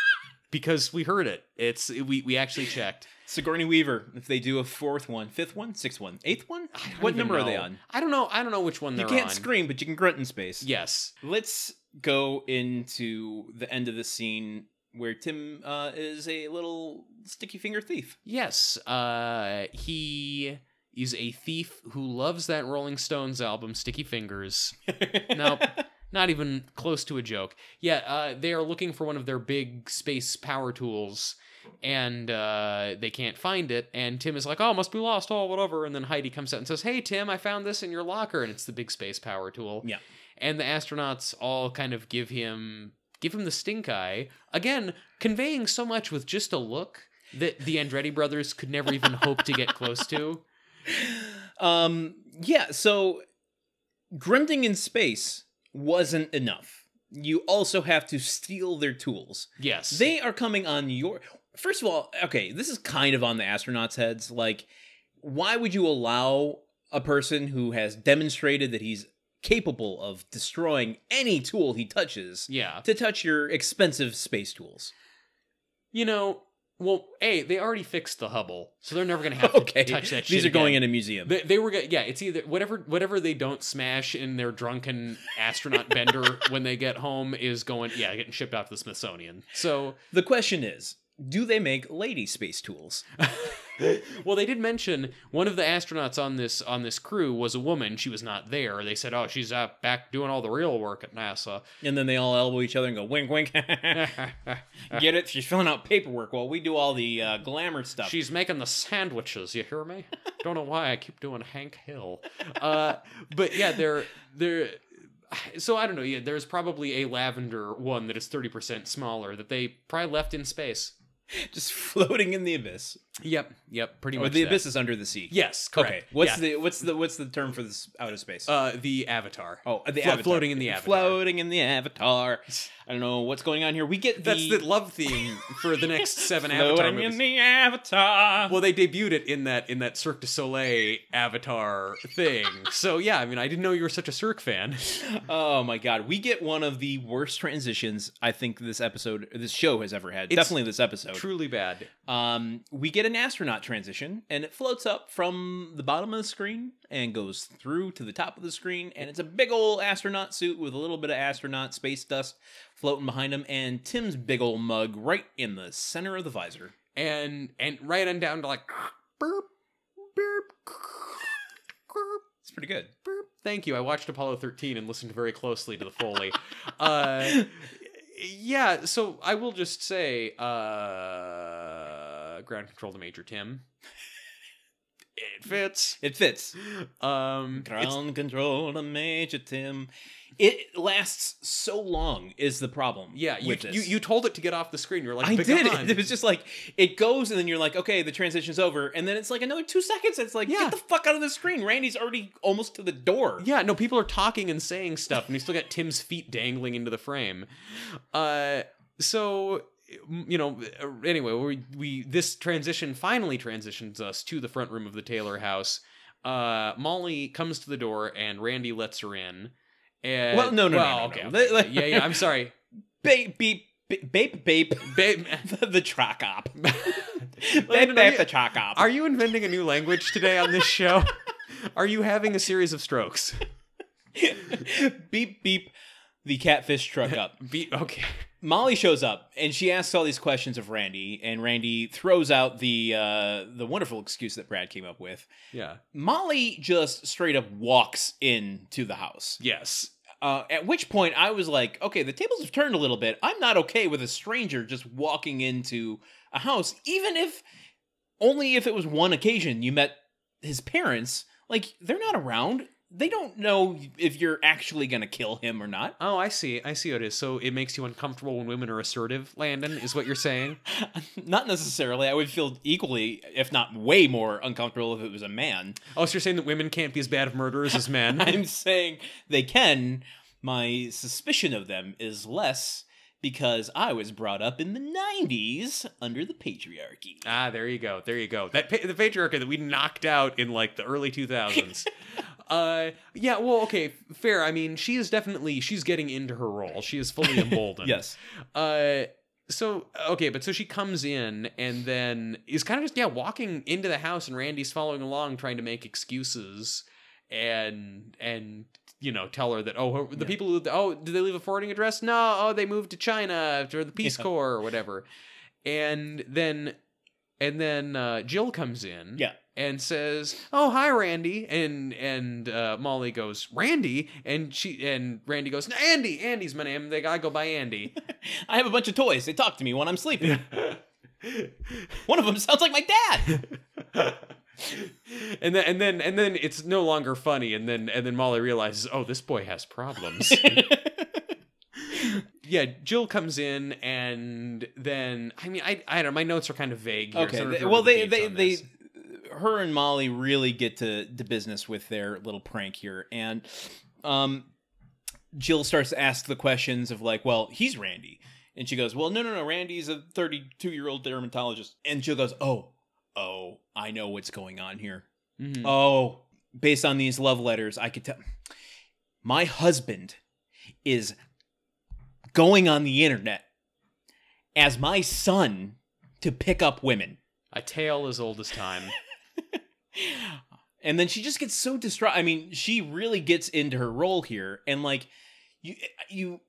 because we heard it. It's we we actually checked. Sigourney Weaver, if they do a fourth one, fifth one, sixth one, eighth one, what number are they on? I don't know. I don't know which one You they're can't on. scream, but you can grunt in space. Yes. Let's go into the end of the scene where Tim uh, is a little sticky finger thief. Yes. Uh he is a thief who loves that Rolling Stones album Sticky Fingers. Nope. Not even close to a joke. Yeah, uh, they are looking for one of their big space power tools, and uh, they can't find it. And Tim is like, "Oh, must be lost. Oh, whatever." And then Heidi comes out and says, "Hey, Tim, I found this in your locker, and it's the big space power tool." Yeah. And the astronauts all kind of give him give him the stink eye again, conveying so much with just a look that the Andretti brothers could never even hope to get close to. Um, yeah, so grunting in space wasn't enough. You also have to steal their tools. Yes, They are coming on your. First of all, okay, this is kind of on the astronauts' heads. Like, why would you allow a person who has demonstrated that he's capable of destroying any tool he touches yeah. to touch your expensive space tools? You know, well, a they already fixed the Hubble, so they're never gonna have to Okay, touch that. these shit are going again. in a museum. They, they were, go- yeah. It's either whatever, whatever they don't smash in their drunken astronaut bender when they get home is going, yeah, getting shipped out to the Smithsonian. So The question is, do they make lady space tools? well, they did mention one of the astronauts on this on this crew was a woman. She was not there. They said, "Oh, she's uh, back doing all the real work at NASA." And then they all elbow each other and go wink, wink. Get it? She's filling out paperwork while we do all the uh, glamour stuff. She's making the sandwiches. You hear me? Don't know why I keep doing Hank Hill. Uh, but yeah, they're they're. So I don't know. Yeah, there's probably a lavender one that is thirty percent smaller that they probably left in space. just floating in the abyss. Yep. Yep. Pretty Or much. the that. abyss is under the sea. Yes. Correct. Okay. What's Yeah. the what's the what's the term for this out of space? uh the Avatar? oh, the flo- avatar. floating in the Avatar. Floating in the avatar. I don't know what's going on here. We get the, That's the love theme for the next seven Avatar floating movies. in the avatar. Well, they debuted it in that in that Cirque du Soleil Avatar thing. So yeah, I mean, I didn't know you were such a Cirque fan. Oh my god, we get one of the worst transitions I think this episode, this show has ever had. It's Definitely this episode. Truly bad. Um, we get an astronaut transition, and it floats up from the bottom of the screen and goes through to the top of the screen, and it's a big old astronaut suit with a little bit of astronaut space dust floating behind him, and Tim's big old mug right in the center of the visor. And and right on down to like burp burp burp It's pretty good. burp. Thank you. I watched Apollo 13 and listened very closely to the Foley. uh yeah, so I will just say uh ground control to Major Tim. It fits. It fits. Um Ground control to Major Tim. It lasts so long is the problem. yeah, you, you you told it to get off the screen. You're like, I did. on." It was just like it goes, and then you're like, okay, the transition's over, and then it's like another two seconds. It's like, Yeah. get the fuck out of the screen. Randy's already almost to the door. Yeah, no, people are talking and saying stuff, and you still got Tim's feet dangling into the frame. Uh, so you know, anyway, we we this transition finally transitions us to the front room of the Taylor house. Uh, Mollie comes to the door, and Randy lets her in. And, Well, no, no, no, well, no, okay, no. okay, Let- okay. yeah, yeah. I'm sorry, Bape, beep, beep, bape, bape. babe. the, the track op. Bape, bape, the track op. Are you inventing a new language today on this show? Are you having a series of strokes? beep, beep, the catfish truck up. beep, okay. Mollie shows up and she asks all these questions of Randy, and Randy throws out the uh, the wonderful excuse that Brad came up with. Yeah. Mollie just straight up walks into the house. Yes. Uh, at which point I was like, okay, the tables have turned a little bit. I'm not okay with a stranger just walking into a house, even if only if it was one occasion you met his parents. Like, they're not around. They don't know if you're actually going to kill him or not. Oh, I see. I see what it is. So it makes you uncomfortable when women are assertive, Landon, is what you're saying? not necessarily. I would feel equally, if not way more uncomfortable if it was a man. Oh, so you're saying that women can't be as bad of murderers as men? I'm saying they can. My suspicion of them is less because I was brought up in the 90s under the patriarchy. ah, there you go. There you go. That pa- the patriarchy that we knocked out in like the early 2000s. uh, yeah. Well, okay, fair. I mean, she is definitely she's getting into her role. She is fully emboldened. Yes. Uh, so okay, but so she comes in and then is kind of just yeah walking into the house, and Randy's following along, trying to make excuses and and you know tell her that oh the Yeah. people who oh did they leave a forwarding address? No, oh they moved to China after the Peace Yeah. Corps or whatever, and then and then uh, Jill comes in Yeah. And says, "Oh, hi, Randy." And and uh, Mollie goes, "Randy," and she and Randy goes, "No, "Andy, Andy's my name. They I go by Andy." I have a bunch of toys. They talk to me when I'm sleeping. One of them sounds like my dad. and then and then and then it's no longer funny. And then and then Mollie realizes, "Oh, this boy has problems." yeah, Jill comes in, and then I mean, I I don't know. My notes are kind of vague. Here, okay. don't they- well, they they they. Her and Mollie really get to to business with their little prank here, and um, Jill starts to ask the questions of like, well, he's Randy, and she goes, well, no, no, no, Randy's a 32 year old dermatologist, and Jill goes, oh, oh, I know what's going on here. Mhm. Oh, based on these love letters, I could tell. My husband is going on the internet as my son to pick up women. a tale as old as time. and then she just gets so distraught. I mean, she really gets into her role here, and like you, you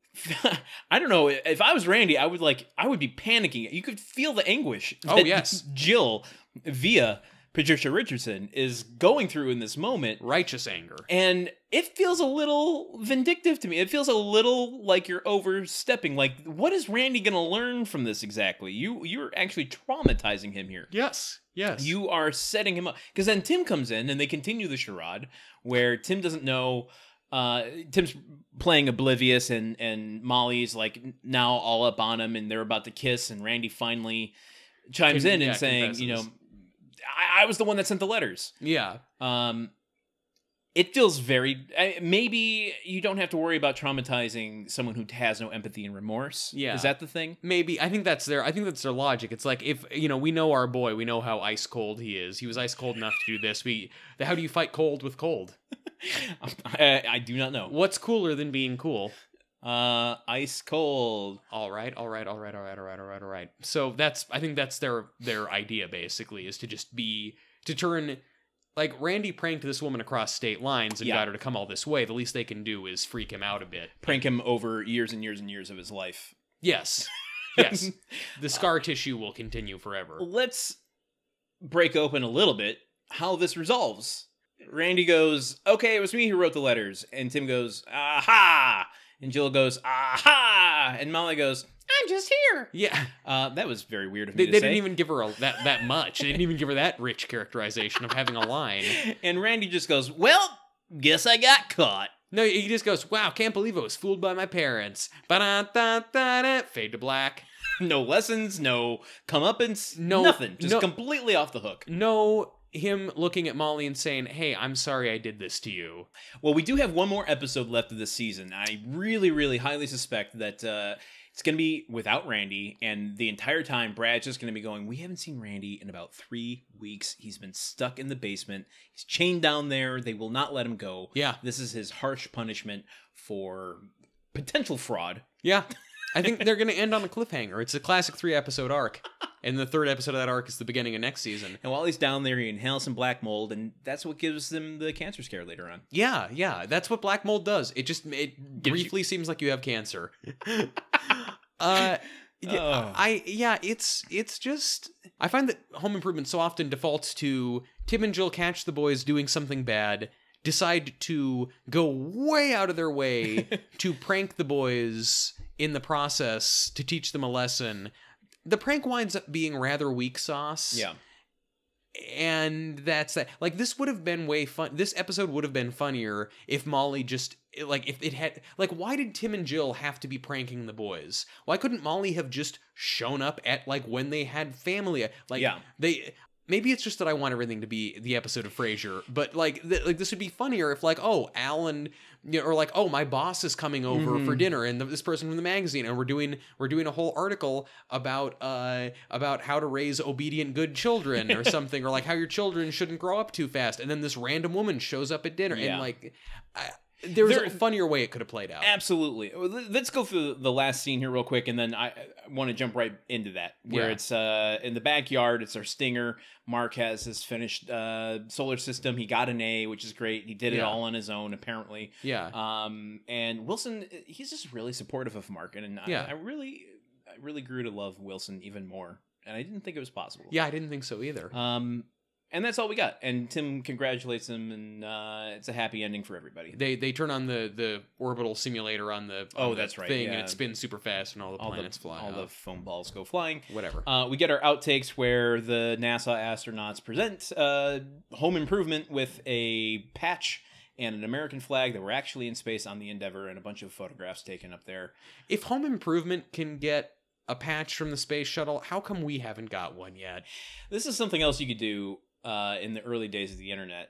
I don't know. If I was Randy, I would like I would be panicking. You could feel the anguish. Oh, yes. Jill via Patricia Richardson is going through in this moment. Righteous anger. And it feels a little vindictive to me. It feels a little like you're overstepping. Like, what is Randy going to learn from this exactly? You you're actually traumatizing him here. Yes. Yes. You are setting him up because then Tim comes in and they continue the charade where Tim doesn't know. Uh, Tim's playing oblivious and and Mollie's like now all up on him and they're about to kiss and Randy finally chimes in yeah, and saying, you know, confesses. I, I was the one that sent the letters. Yeah. Um, it feels very. Maybe you don't have to worry about traumatizing someone who has no empathy and remorse. Yeah. is that the thing? Maybe I think that's their I think that's their logic. It's like if you know we know our boy, we know how ice cold he is. He was ice cold enough to do this. We how do you fight cold with cold? I, I do not know. What's cooler than being cool? Uh, ice cold. All right, all right, all right, all right, all right, all right, all right. So that's I think that's their their idea basically is to just be to turn like Randy pranked this woman across state lines and Yeah. got her to come all this way. The least they can do is freak him out a bit. Prank him over years and years and years of his life. Yes. Yes. the scar tissue will continue forever. Let's break open a little bit how this resolves. Randy goes, "Okay, it was me who wrote the letters," and Tim goes, "Aha!" And Jill goes, "Aha!" and Mollie goes, "I'm just here." Yeah. Uh, that was very weird of They, me to they say. didn't even give her a, that that much. They didn't even give her that rich characterization of having a line. and Randy just goes, "Well, guess I got caught." No, he just goes, "Wow, can't believe I was fooled by my parents." Ba-da-da-da-da. Fade to black. No lessons, no comeuppance, No- nothing. Just no- completely off the hook. No, him looking at Mollie and saying, "Hey, I'm sorry I did this to you." Well, we do have one more episode left of this season. I really, really highly suspect that uh, it's going to be without Randy, and the entire time Brad's just going to be going. We haven't seen Randy in about three weeks. He's been stuck in the basement. He's chained down there. They will not let him go. Yeah, This is his harsh punishment for potential fraud. yeah. I think they're going to end on a cliffhanger. It's a classic three episode arc, and the third episode of that arc is the beginning of next season. And while he's down there, he inhales some black mold, and that's what gives them the cancer scare later on. Yeah, yeah, that's what black mold does. It just it Gives you- briefly seems like you have cancer. uh yeah, Oh. I yeah, it's it's just I find that Home Improvement so often defaults to Tim and Jill catch the boys doing something bad, decide to go way out of their way to prank the boys in the process to teach them a lesson. The prank winds up being rather weak sauce Yeah. and that's that like this would have been way fun this episode would have been funnier if mollie just like if it had like why did tim and jill have to be pranking the boys why couldn't mollie have just shown up at like when they had family like Yeah. they maybe it's just that i want everything to be the episode of frasier but like th- like this would be funnier if like oh alan you know, or like oh my boss is coming over for Mhm. dinner and this person from the magazine and we're doing we're doing a whole article about uh about how to raise obedient good children or something or like how your children shouldn't grow up too fast and then this random woman shows up at dinner Yeah. and like I, there's There- a funnier way it could have played out Absolutely. Let- Let's go through the last scene here real quick, and then I, I want to jump right into that. Where Yeah. it's uh, in the backyard. It's our stinger. Mark has his finished uh, solar system. He got an A, which is great. He did it Yeah. all on his own, apparently. yeah Um, and Wilson, he's just really supportive of Mark, and I, Yeah. I really, I really grew to love Wilson even more, and I didn't think it was possible. yeah i didn't think so either Um, and that's all we got. And Tim congratulates him, and uh, it's a happy ending for everybody. they they turn on the the orbital simulator on the Oh, on the that's right, thing and it spins super fast and all the all planets the, fly all the foam balls go flying. whatever Uh, we get our outtakes where the NASA astronauts present uh, home improvement with a patch and an American flag that were actually in space on the Endeavour, and a bunch of photographs taken up there. if home improvement can get a patch from the space shuttle how come we haven't got one yet This is something else you could do uh, in the early days of the internet.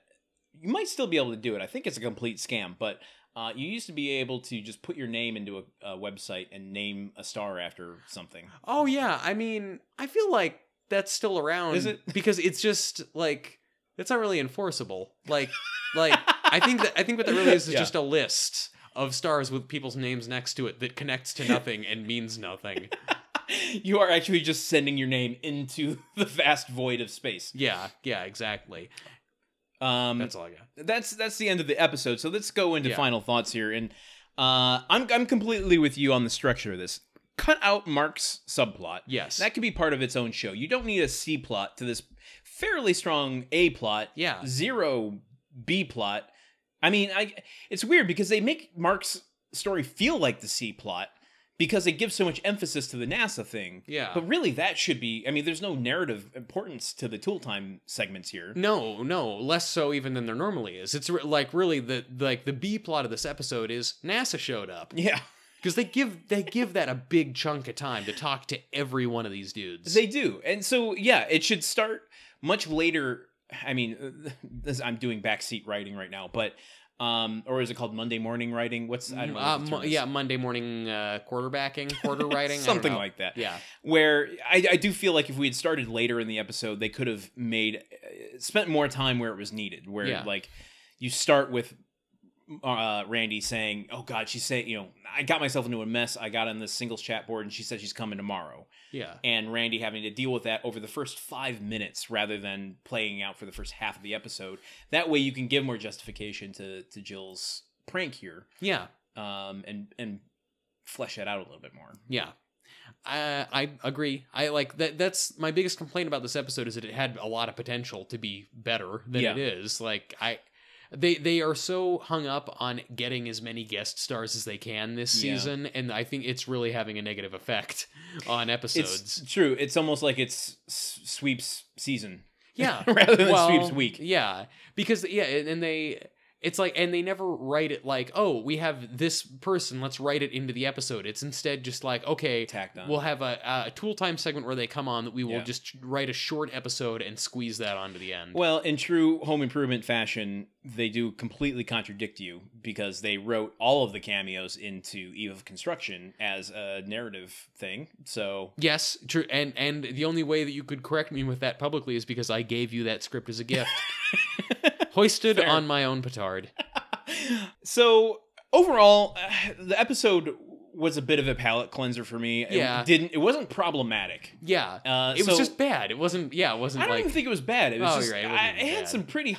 You might still be able to do it. I think it's a complete scam, but uh, you used to be able to just put your name into a, a website and name a star after something. Oh yeah, I mean, I feel like that's still around. Is it? Because it's just like it's not really enforceable. Like, like I think that I think what that really is is Yeah. just a list of stars with people's names next to it that connects to nothing and means nothing. You are actually just sending your name into the vast void of space. Yeah, yeah, exactly. Um, That's all I got. that's that's the end of the episode. So let's go into Yeah. final thoughts here. And Uh, I'm I'm completely with you on the structure of this. Cut out Mark's subplot. Yes. That could be part of its own show. You don't need a C plot to this fairly strong A plot. Yeah. Zero B plot. I mean, I it's weird because they make Mark's story feel like the C plot because it gives so much emphasis to the NASA thing. Yeah. But really that should be I mean, there's no narrative importance to the tool time segments here. No, no, less so even than there normally is. It's re- like really the like the B plot of this episode is NASA showed up Yeah. because they give they give that a big chunk of time to talk to every one of these dudes. They do. And so, yeah, it should start much later. I mean, this, I'm doing backseat writing right now, but, um, or is it called Monday morning writing? What's, I don't know. Uh, mo- yeah, Monday morning uh, quarterbacking, quarter writing, Something like that. Yeah, Where I, I do feel like if we had started later in the episode, they could have made, uh, spent more time where it was needed. Where, Yeah. like, you start with uh, Randy saying, "Oh God, she's saying, you know, I got myself into a mess. I got on this singles chat board, and she said she's coming tomorrow." yeah, and Randy having to deal with that over the first five minutes rather than playing out for the first half of the episode. That way, you can give more justification to to Jill's prank here, yeah, um, and and flesh it out a little bit more. yeah. I I agree. I like that. That's my biggest complaint about this episode is that it had a lot of potential to be better than Yeah. it is. Like I. They they are so hung up on getting as many guest stars as they can this Yeah. season, and I think it's really having a negative effect on episodes. It's true. It's almost like it's sweeps season. Yeah, rather than well, sweeps week. Yeah, because yeah, and and they it's like and they never write it like oh we have this person let's write it into the episode. It's instead just like okay Tacked on. we'll have a, a tool time segment where they come on that we will Yeah. just write a short episode and squeeze that onto the end. Well, in true home improvement fashion, they do completely contradict you because they wrote all of the cameos into Eve of Construction as a narrative thing. So Yes, true, and and the only way that you could correct me with that publicly is because I gave you that script as a gift, hoisted Fair. on my own petard. so overall, uh, the episode was a bit of a palate cleanser for me. It Yeah. didn't. It wasn't problematic. Yeah, Uh, it was just bad. It wasn't. Yeah, it wasn't I don't like. even think it was bad. It was Oh, just. right, it I, it had some pretty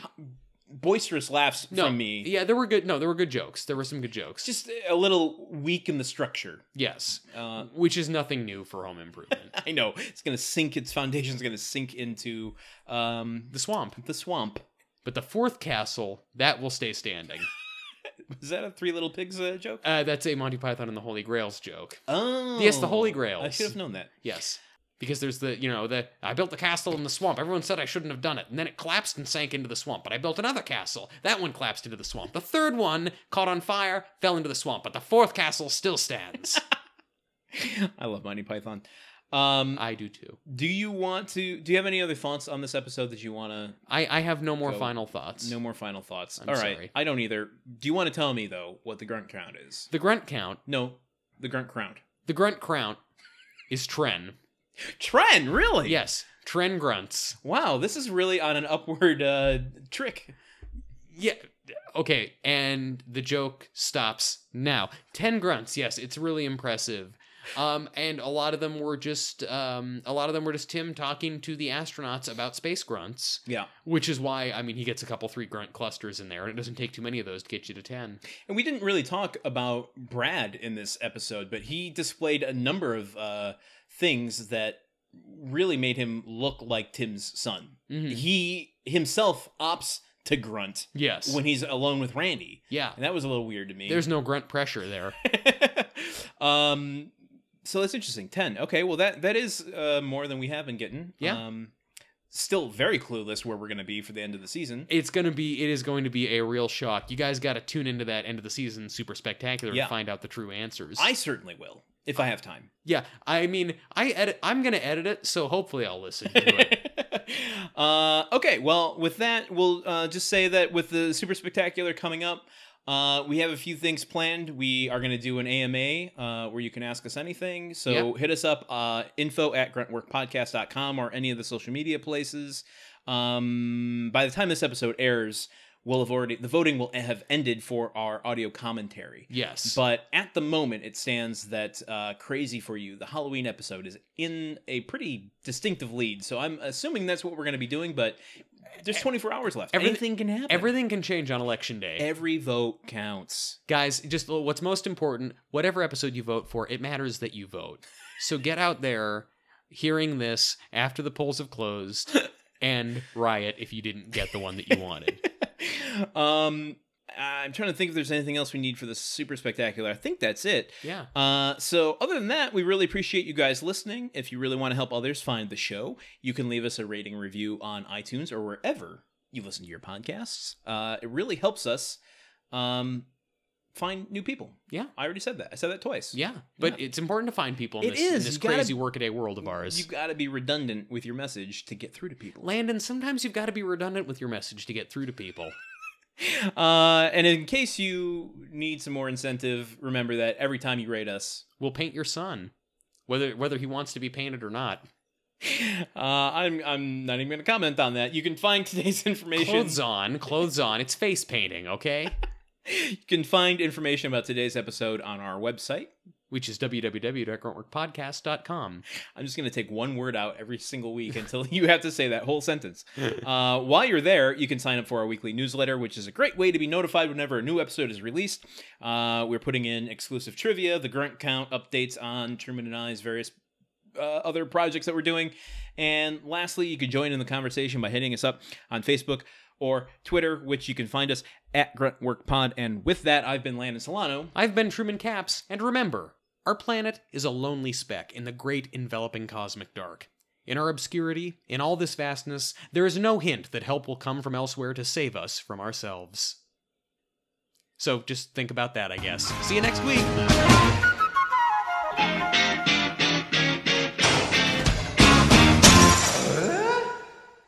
boisterous laughs no, from me. Yeah, there were good. No, there were good jokes. There were some good jokes. Just a little weak in the structure. yes, Uh, which is nothing new for home improvement. I know it's gonna sink. Its foundation's gonna sink into um, the swamp, the swamp. But the fourth castle that will stay standing. Is that a Three Little Pigs uh, joke? Uh, that's a Monty Python and the Holy Grails joke. Oh, Yes, the Holy Grails. I should have known that. Yes. Because there's the, you know, the I built the castle in the swamp. Everyone said I shouldn't have done it. And then it collapsed and sank into the swamp. But I built another castle. That one collapsed into the swamp. The third one caught on fire, fell into the swamp. But the fourth castle still stands. I love Monty Python. Um, I do too. do you want to? Do you have any other thoughts on this episode that you want to? I, I have no more Go. final thoughts. No more final thoughts. I'm All right, sorry. I don't either. Do you want to tell me though what the grunt count is? The grunt count, No, the grunt count. the grunt count is Tren. Tren, really? Yes, Tren grunts. Wow, this is really on an upward uh, trick. Yeah. Okay, and the joke stops now. 10 grunts. Yes, it's really impressive. Um and a lot of them were just um a lot of them were just Tim talking to the astronauts about space grunts, Yeah. which is why I mean he gets a couple three grunt clusters in there and it doesn't take too many of those to get you to 10. And we didn't really talk about Brad in this episode, but he displayed a number of uh, things that really made him look like Tim's son. Mhm. He himself opts to grunt Yes. when he's alone with Randy. yeah. And that was a little weird to me. There's no grunt pressure there. um so that's interesting. 10. Okay, well that that is uh, more than we have been getting. Yeah. Um still very clueless where we're going to be for the end of the season. It's going to be it is going to be a real shock. You guys got to tune into that end of the season super spectacular Yeah. to find out the true answers. I certainly will if I have time. yeah, I mean, I edit I'm going to edit it, so hopefully I'll listen to it. uh, okay, well, with that, we'll uh, just say that with the Super Spectacular coming up, uh, we have a few things planned. We are going to do an AMA uh, where you can ask us anything. So Yeah. hit us up, uh, info at gruntworkpodcast.com or any of the social media places. Um, by the time this episode airs, we'll have already, the voting will have ended for our audio commentary. Yes. But at the moment, it stands that uh, Crazy for You, the Halloween episode, is in a pretty distinctive lead. So I'm assuming that's what we're going to be doing, but There's 24 hours left. Everything- can happen. Everything can change on election day. Every vote counts. Guys, just what's most important, whatever episode you vote for, it matters that you vote. So get out there hearing this after the polls have closed and riot if you didn't get the one that you wanted. um, I'm trying to think if there's anything else we need for the super spectacular. I think that's it. Yeah. Uh, so other than that, we really appreciate you guys listening. If you really want to help others find the show, you can leave us a rating review on iTunes or wherever you listen to your podcasts. Uh, it really helps us um, find new people. Yeah. I already said that. I said that twice. Yeah. But Yeah. it's important to find people in It this, is. in this gotta- crazy workaday world of ours. You've got to be redundant with your message to get through to people. Landon, sometimes you've got to be redundant with your message to get through to people. Uh, and in case you need some more incentive, remember that every time you rate us, We'll paint your son, whether whether he wants to be painted or not. uh, I'm I'm not even going to comment on that. You can find today's information. Clothes on, clothes on. It's face painting, okay? You can find information about today's episode on our website. Which is www.gruntworkpodcast.com. I'm just going to take one word out every single week until you have to say that whole sentence. Uh, while you're there, you can sign up for our weekly newsletter, which is a great way to be notified whenever a new episode is released. Uh, we're putting in exclusive trivia, the grunt count updates on Truman and I's various uh, other projects that we're doing. And lastly, you can join in the conversation by hitting us up on Facebook or Twitter, which you can find us at GruntWorkPod. And with that, I've been Landon Solano. I've been Truman Capps, and remember, our planet is a lonely speck in the great enveloping cosmic dark. In our obscurity, in all this vastness, there is no hint that help will come from elsewhere to save us from ourselves. So just think about that, I guess. See you next week!